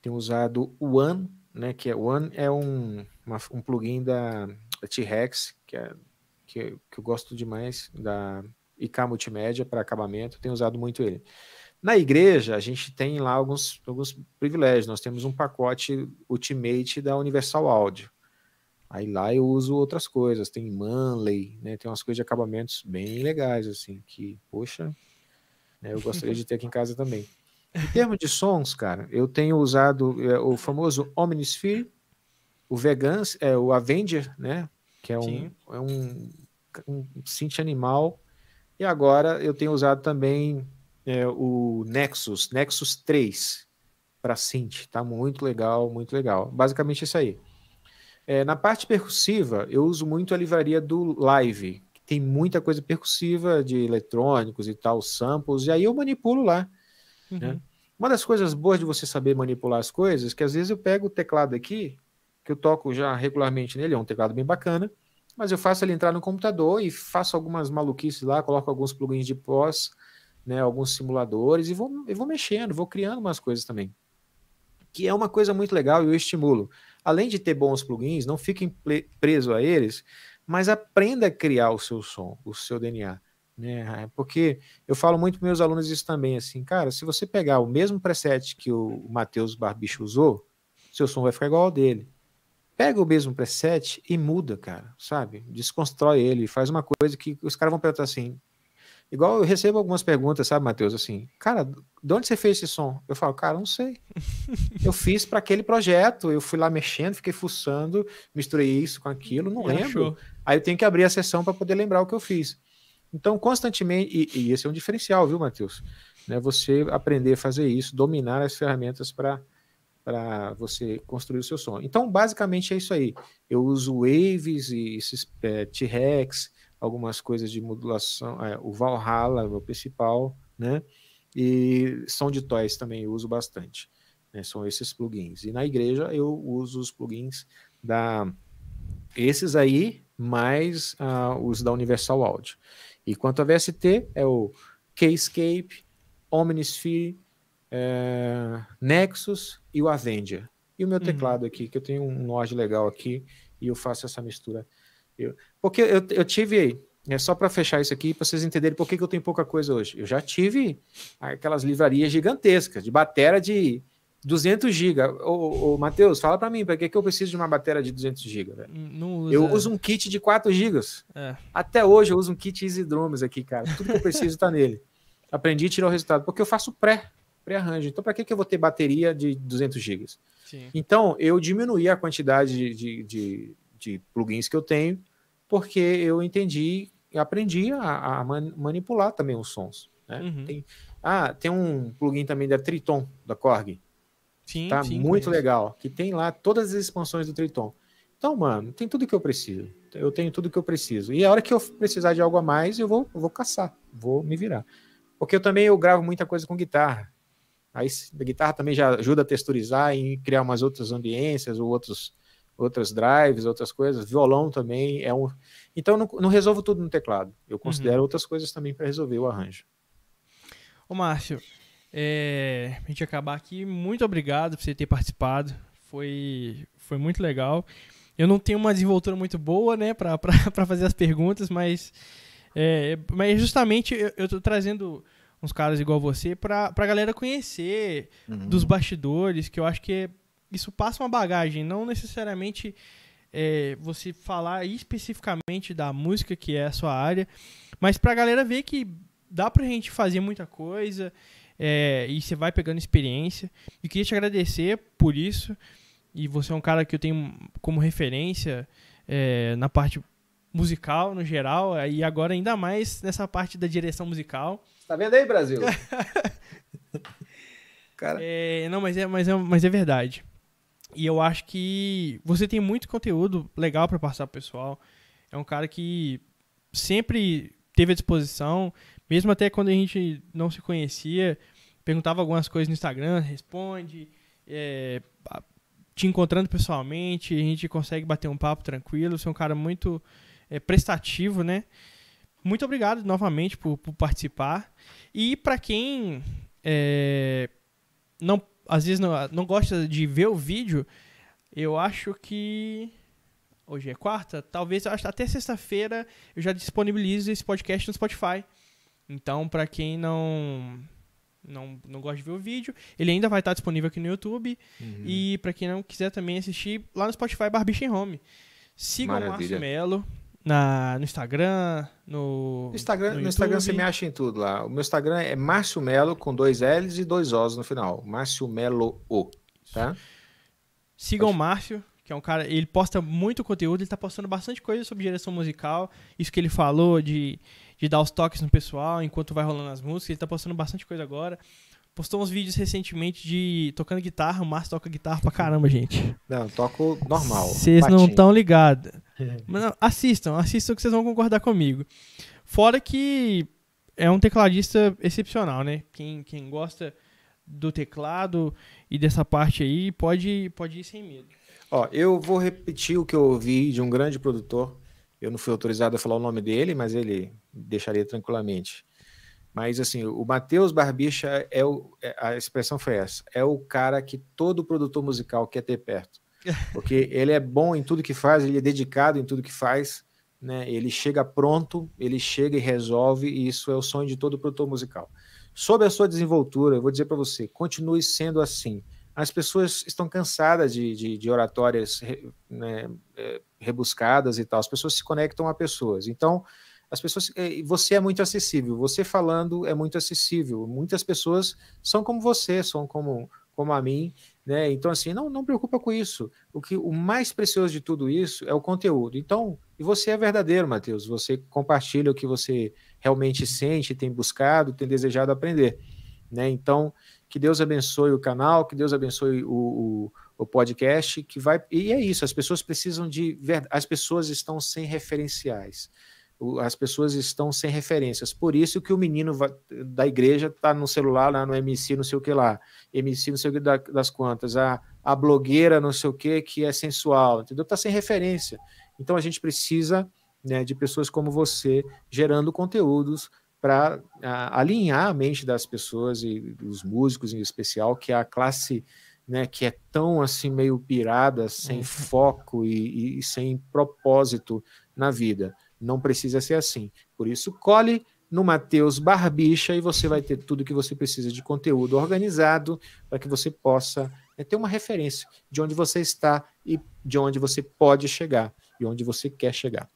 tenho usado o One né? Que é One é um, uma, um plugin da T-Rex, que, é, que, que eu gosto demais, da IK Multimédia para acabamento, tenho usado muito ele. Na igreja, a gente tem lá alguns, alguns privilégios. Nós temos um pacote Ultimate da Universal Audio. Aí lá eu uso outras coisas, tem Manley, né? Tem umas coisas de acabamentos bem legais, assim, que, poxa, né, eu gostaria de ter aqui em casa também. Em termos de sons, cara, eu tenho usado é, o famoso Omnisphere, o Vegans, é, o Avenger, né? Que é um, é um, um synth animal. E agora eu tenho usado também é, o Nexus, Nexus 3 para synth, tá muito legal, muito legal. Basicamente isso aí. É, na parte percussiva, eu uso muito a livraria do Live, que tem muita coisa percussiva de eletrônicos e tal, samples, e aí eu manipulo lá. Uhum. Né? Uma das coisas boas de você saber manipular as coisas, que às vezes eu pego o teclado aqui, que eu toco já regularmente nele, é um teclado bem bacana, mas eu faço ele entrar no computador e faço algumas maluquices lá, coloco alguns plugins de pós, né, alguns simuladores e vou, e vou mexendo, vou criando umas coisas também. Que é uma coisa muito legal e eu estimulo. Além de ter bons plugins, não fiquem preso a eles, mas aprenda a criar o seu som, o seu DNA. Né? Porque eu falo muito para meus alunos isso também, assim, cara, se você pegar o mesmo preset que o Matheus Barbicho usou, seu som vai ficar igual ao dele. Pega o mesmo preset e muda, cara, sabe? Desconstrói ele, faz uma coisa que os caras vão perguntar assim. Igual eu recebo algumas perguntas, sabe, Matheus, assim, cara, de onde você fez esse som? Eu falo, cara, não sei. eu fiz para aquele projeto, eu fui lá mexendo, fiquei fuçando, misturei isso com aquilo, não e lembro. Achou. Aí eu tenho que abrir a sessão para poder lembrar o que eu fiz. Então, constantemente, e, e esse é um diferencial, viu, Matheus? Né, você aprender a fazer isso, dominar as ferramentas para para você construir o seu som. Então, basicamente é isso aí. Eu uso Waves e esses é, T-Rex, algumas coisas de modulação, é, o Valhalla, o principal, né? E som de toys também eu uso bastante. Né? São esses plugins. E na igreja eu uso os plugins da esses aí, mais uh, os da Universal Audio. E quanto a VST, é o Keyscape, Omnisphere, é, Nexus e o Avenger. E o meu uhum. teclado aqui, que eu tenho um Nord legal aqui, e eu faço essa mistura. Eu, porque eu, eu tive, é só para fechar isso aqui, para vocês entenderem por que, que eu tenho pouca coisa hoje. Eu já tive aquelas livrarias gigantescas, de bateria de 200 GB. Ô, ô Matheus, fala para mim, para que, que eu preciso de uma bateria de 200 GB? Usa... Eu uso um kit de 4 GB. É. Até hoje eu uso um kit Easy Drums aqui, cara. Tudo que eu preciso está nele. Aprendi a tirar o resultado, porque eu faço pré pré-arranjo. Então, para que, que eu vou ter bateria de 200 GB? Então, eu diminuí a quantidade de, de, de, de, plugins que eu tenho, porque eu entendi e aprendi a, a man, manipular também os sons. Né? Uhum. Tem, ah, tem um plugin também da Triton, da Korg. Sim, tá sim, muito legal. Que tem lá todas as expansões do Triton. Então, mano, tem tudo que eu preciso. Eu tenho tudo que eu preciso. E a hora que eu precisar de algo a mais, eu vou, eu vou caçar, vou me virar. Porque eu também eu gravo muita coisa com guitarra. Aí a guitarra também já ajuda a texturizar e criar umas outras ambiências ou outros outras drives, outras coisas. Violão também é um. Então não, não resolvo tudo no teclado. Eu considero uhum. outras coisas também para resolver o arranjo. Ô Márcio, é... a gente acabar aqui. Muito obrigado por você ter participado. Foi, foi muito legal. Eu não tenho uma desenvoltura muito boa, né, para fazer as perguntas, mas, é, mas justamente eu, eu tô trazendo uns caras igual você pra, pra galera conhecer uhum. dos bastidores, que eu acho que isso passa uma bagagem, não necessariamente é, você falar especificamente da música, que é a sua área, mas pra galera ver que dá pra gente fazer muita coisa é, e você vai pegando experiência. E queria te agradecer por isso. E você é um cara que eu tenho como referência é, na parte musical no geral, e agora ainda mais nessa parte da direção musical. Tá vendo aí, Brasil? Cara. É, não, mas é, mas, é, mas é verdade. E eu acho que você tem muito conteúdo legal para passar pro pessoal. É um cara que sempre teve à disposição, mesmo até quando a gente não se conhecia, perguntava algumas coisas no Instagram, responde, é, te encontrando pessoalmente, a gente consegue bater um papo tranquilo. Você é um cara muito é, prestativo, né? Muito obrigado novamente por, por participar. E para quem é, não, às vezes não, não gosta de ver o vídeo, eu acho que hoje é quarta, talvez até sexta-feira eu já disponibilizo esse podcast no Spotify. Então, para quem não não, não gosta de ver o vídeo, ele ainda vai estar disponível aqui no YouTube. Uhum. E para quem não quiser também assistir, lá no Spotify Barbicha em Home. Sigam o Márcio Melo na, no Instagram, no. Instagram, no, no Instagram você me acha em tudo lá. O meu Instagram é Márcio Melo com dois L's e dois O's no final. Márcio Melo O. Tá? Sigam o Márcio, que é um cara. Ele posta muito conteúdo, ele tá postando bastante coisa sobre direção musical. Isso que ele falou de, de dar os toques no pessoal enquanto vai rolando as músicas. Ele tá postando bastante coisa agora. Postou uns vídeos recentemente de tocando guitarra. O Márcio toca guitarra pra caramba, gente. Não, toco normal. Vocês não estão ligados. assistam, assistam que vocês vão concordar comigo. Fora que é um tecladista excepcional, né? Quem, quem gosta do teclado e dessa parte aí pode, pode ir sem medo. Ó, eu vou repetir o que eu ouvi de um grande produtor. Eu não fui autorizado a falar o nome dele, mas ele deixaria tranquilamente. Mas assim, o Matheus Barbicha é o, é, a expressão foi essa, é o cara que todo produtor musical quer ter perto. Porque ele é bom em tudo que faz, ele é dedicado em tudo que faz, né? Ele chega pronto, ele chega e resolve, e isso é o sonho de todo produtor musical. Sobre a sua desenvoltura, eu vou dizer para você, continue sendo assim. As pessoas estão cansadas de, de, de oratórias né, é, rebuscadas e tal. As pessoas se conectam a pessoas. Então, as pessoas, é, você é muito acessível. Você falando é muito acessível. Muitas pessoas são como você, são como, como a mim, né? Então, assim, não, não preocupa com isso. O que o mais precioso de tudo isso é o conteúdo. Então, e você é verdadeiro, Matheus. Você compartilha o que você realmente sente, tem buscado, tem desejado aprender. Né? Então, que Deus abençoe o canal, que Deus abençoe o, o, o podcast, que vai. E é isso, as pessoas precisam de. As pessoas estão sem referenciais. As pessoas estão sem referências. Por isso que o menino da igreja está no celular, lá no MC, não sei o que lá. MC, não sei o que das quantas. A, a blogueira, não sei o que, que é sensual. Entendeu? Está sem referência. Então a gente precisa né, de pessoas como você gerando conteúdos para alinhar a mente das pessoas e dos músicos em especial, que é a classe né, que é tão assim meio pirada, sem uhum. foco e, e, sem propósito na vida. Não precisa ser assim. Por isso, cole no Mateus Barbicha e você vai ter tudo que você precisa de conteúdo organizado para que você possa né, ter uma referência de onde você está e de onde você pode chegar e onde você quer chegar.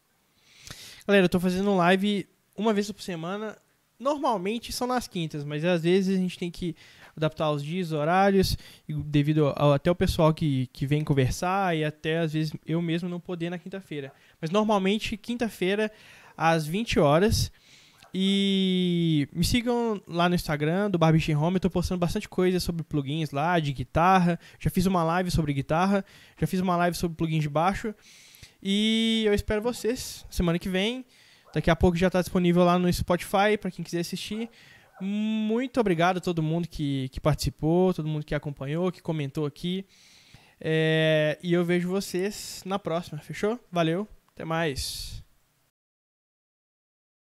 Galera, eu tô fazendo live uma vez por semana. Normalmente são nas quintas, mas às vezes a gente tem que adaptar os dias, os horários, devido ao, até o pessoal que, que vem conversar e até às vezes eu mesmo não poder na quinta-feira. Mas normalmente quinta-feira às 20 horas. E me sigam lá no Instagram do Barbichin Home, eu tô postando bastante coisa sobre plugins lá, de guitarra. Já fiz uma live sobre guitarra, já fiz uma live sobre plugins de baixo. E eu espero vocês semana que vem. Daqui a pouco já está disponível lá no Spotify para quem quiser assistir. Muito obrigado a todo mundo que, que participou, todo mundo que acompanhou, que comentou aqui. É, e eu vejo vocês na próxima, fechou? Valeu, até mais.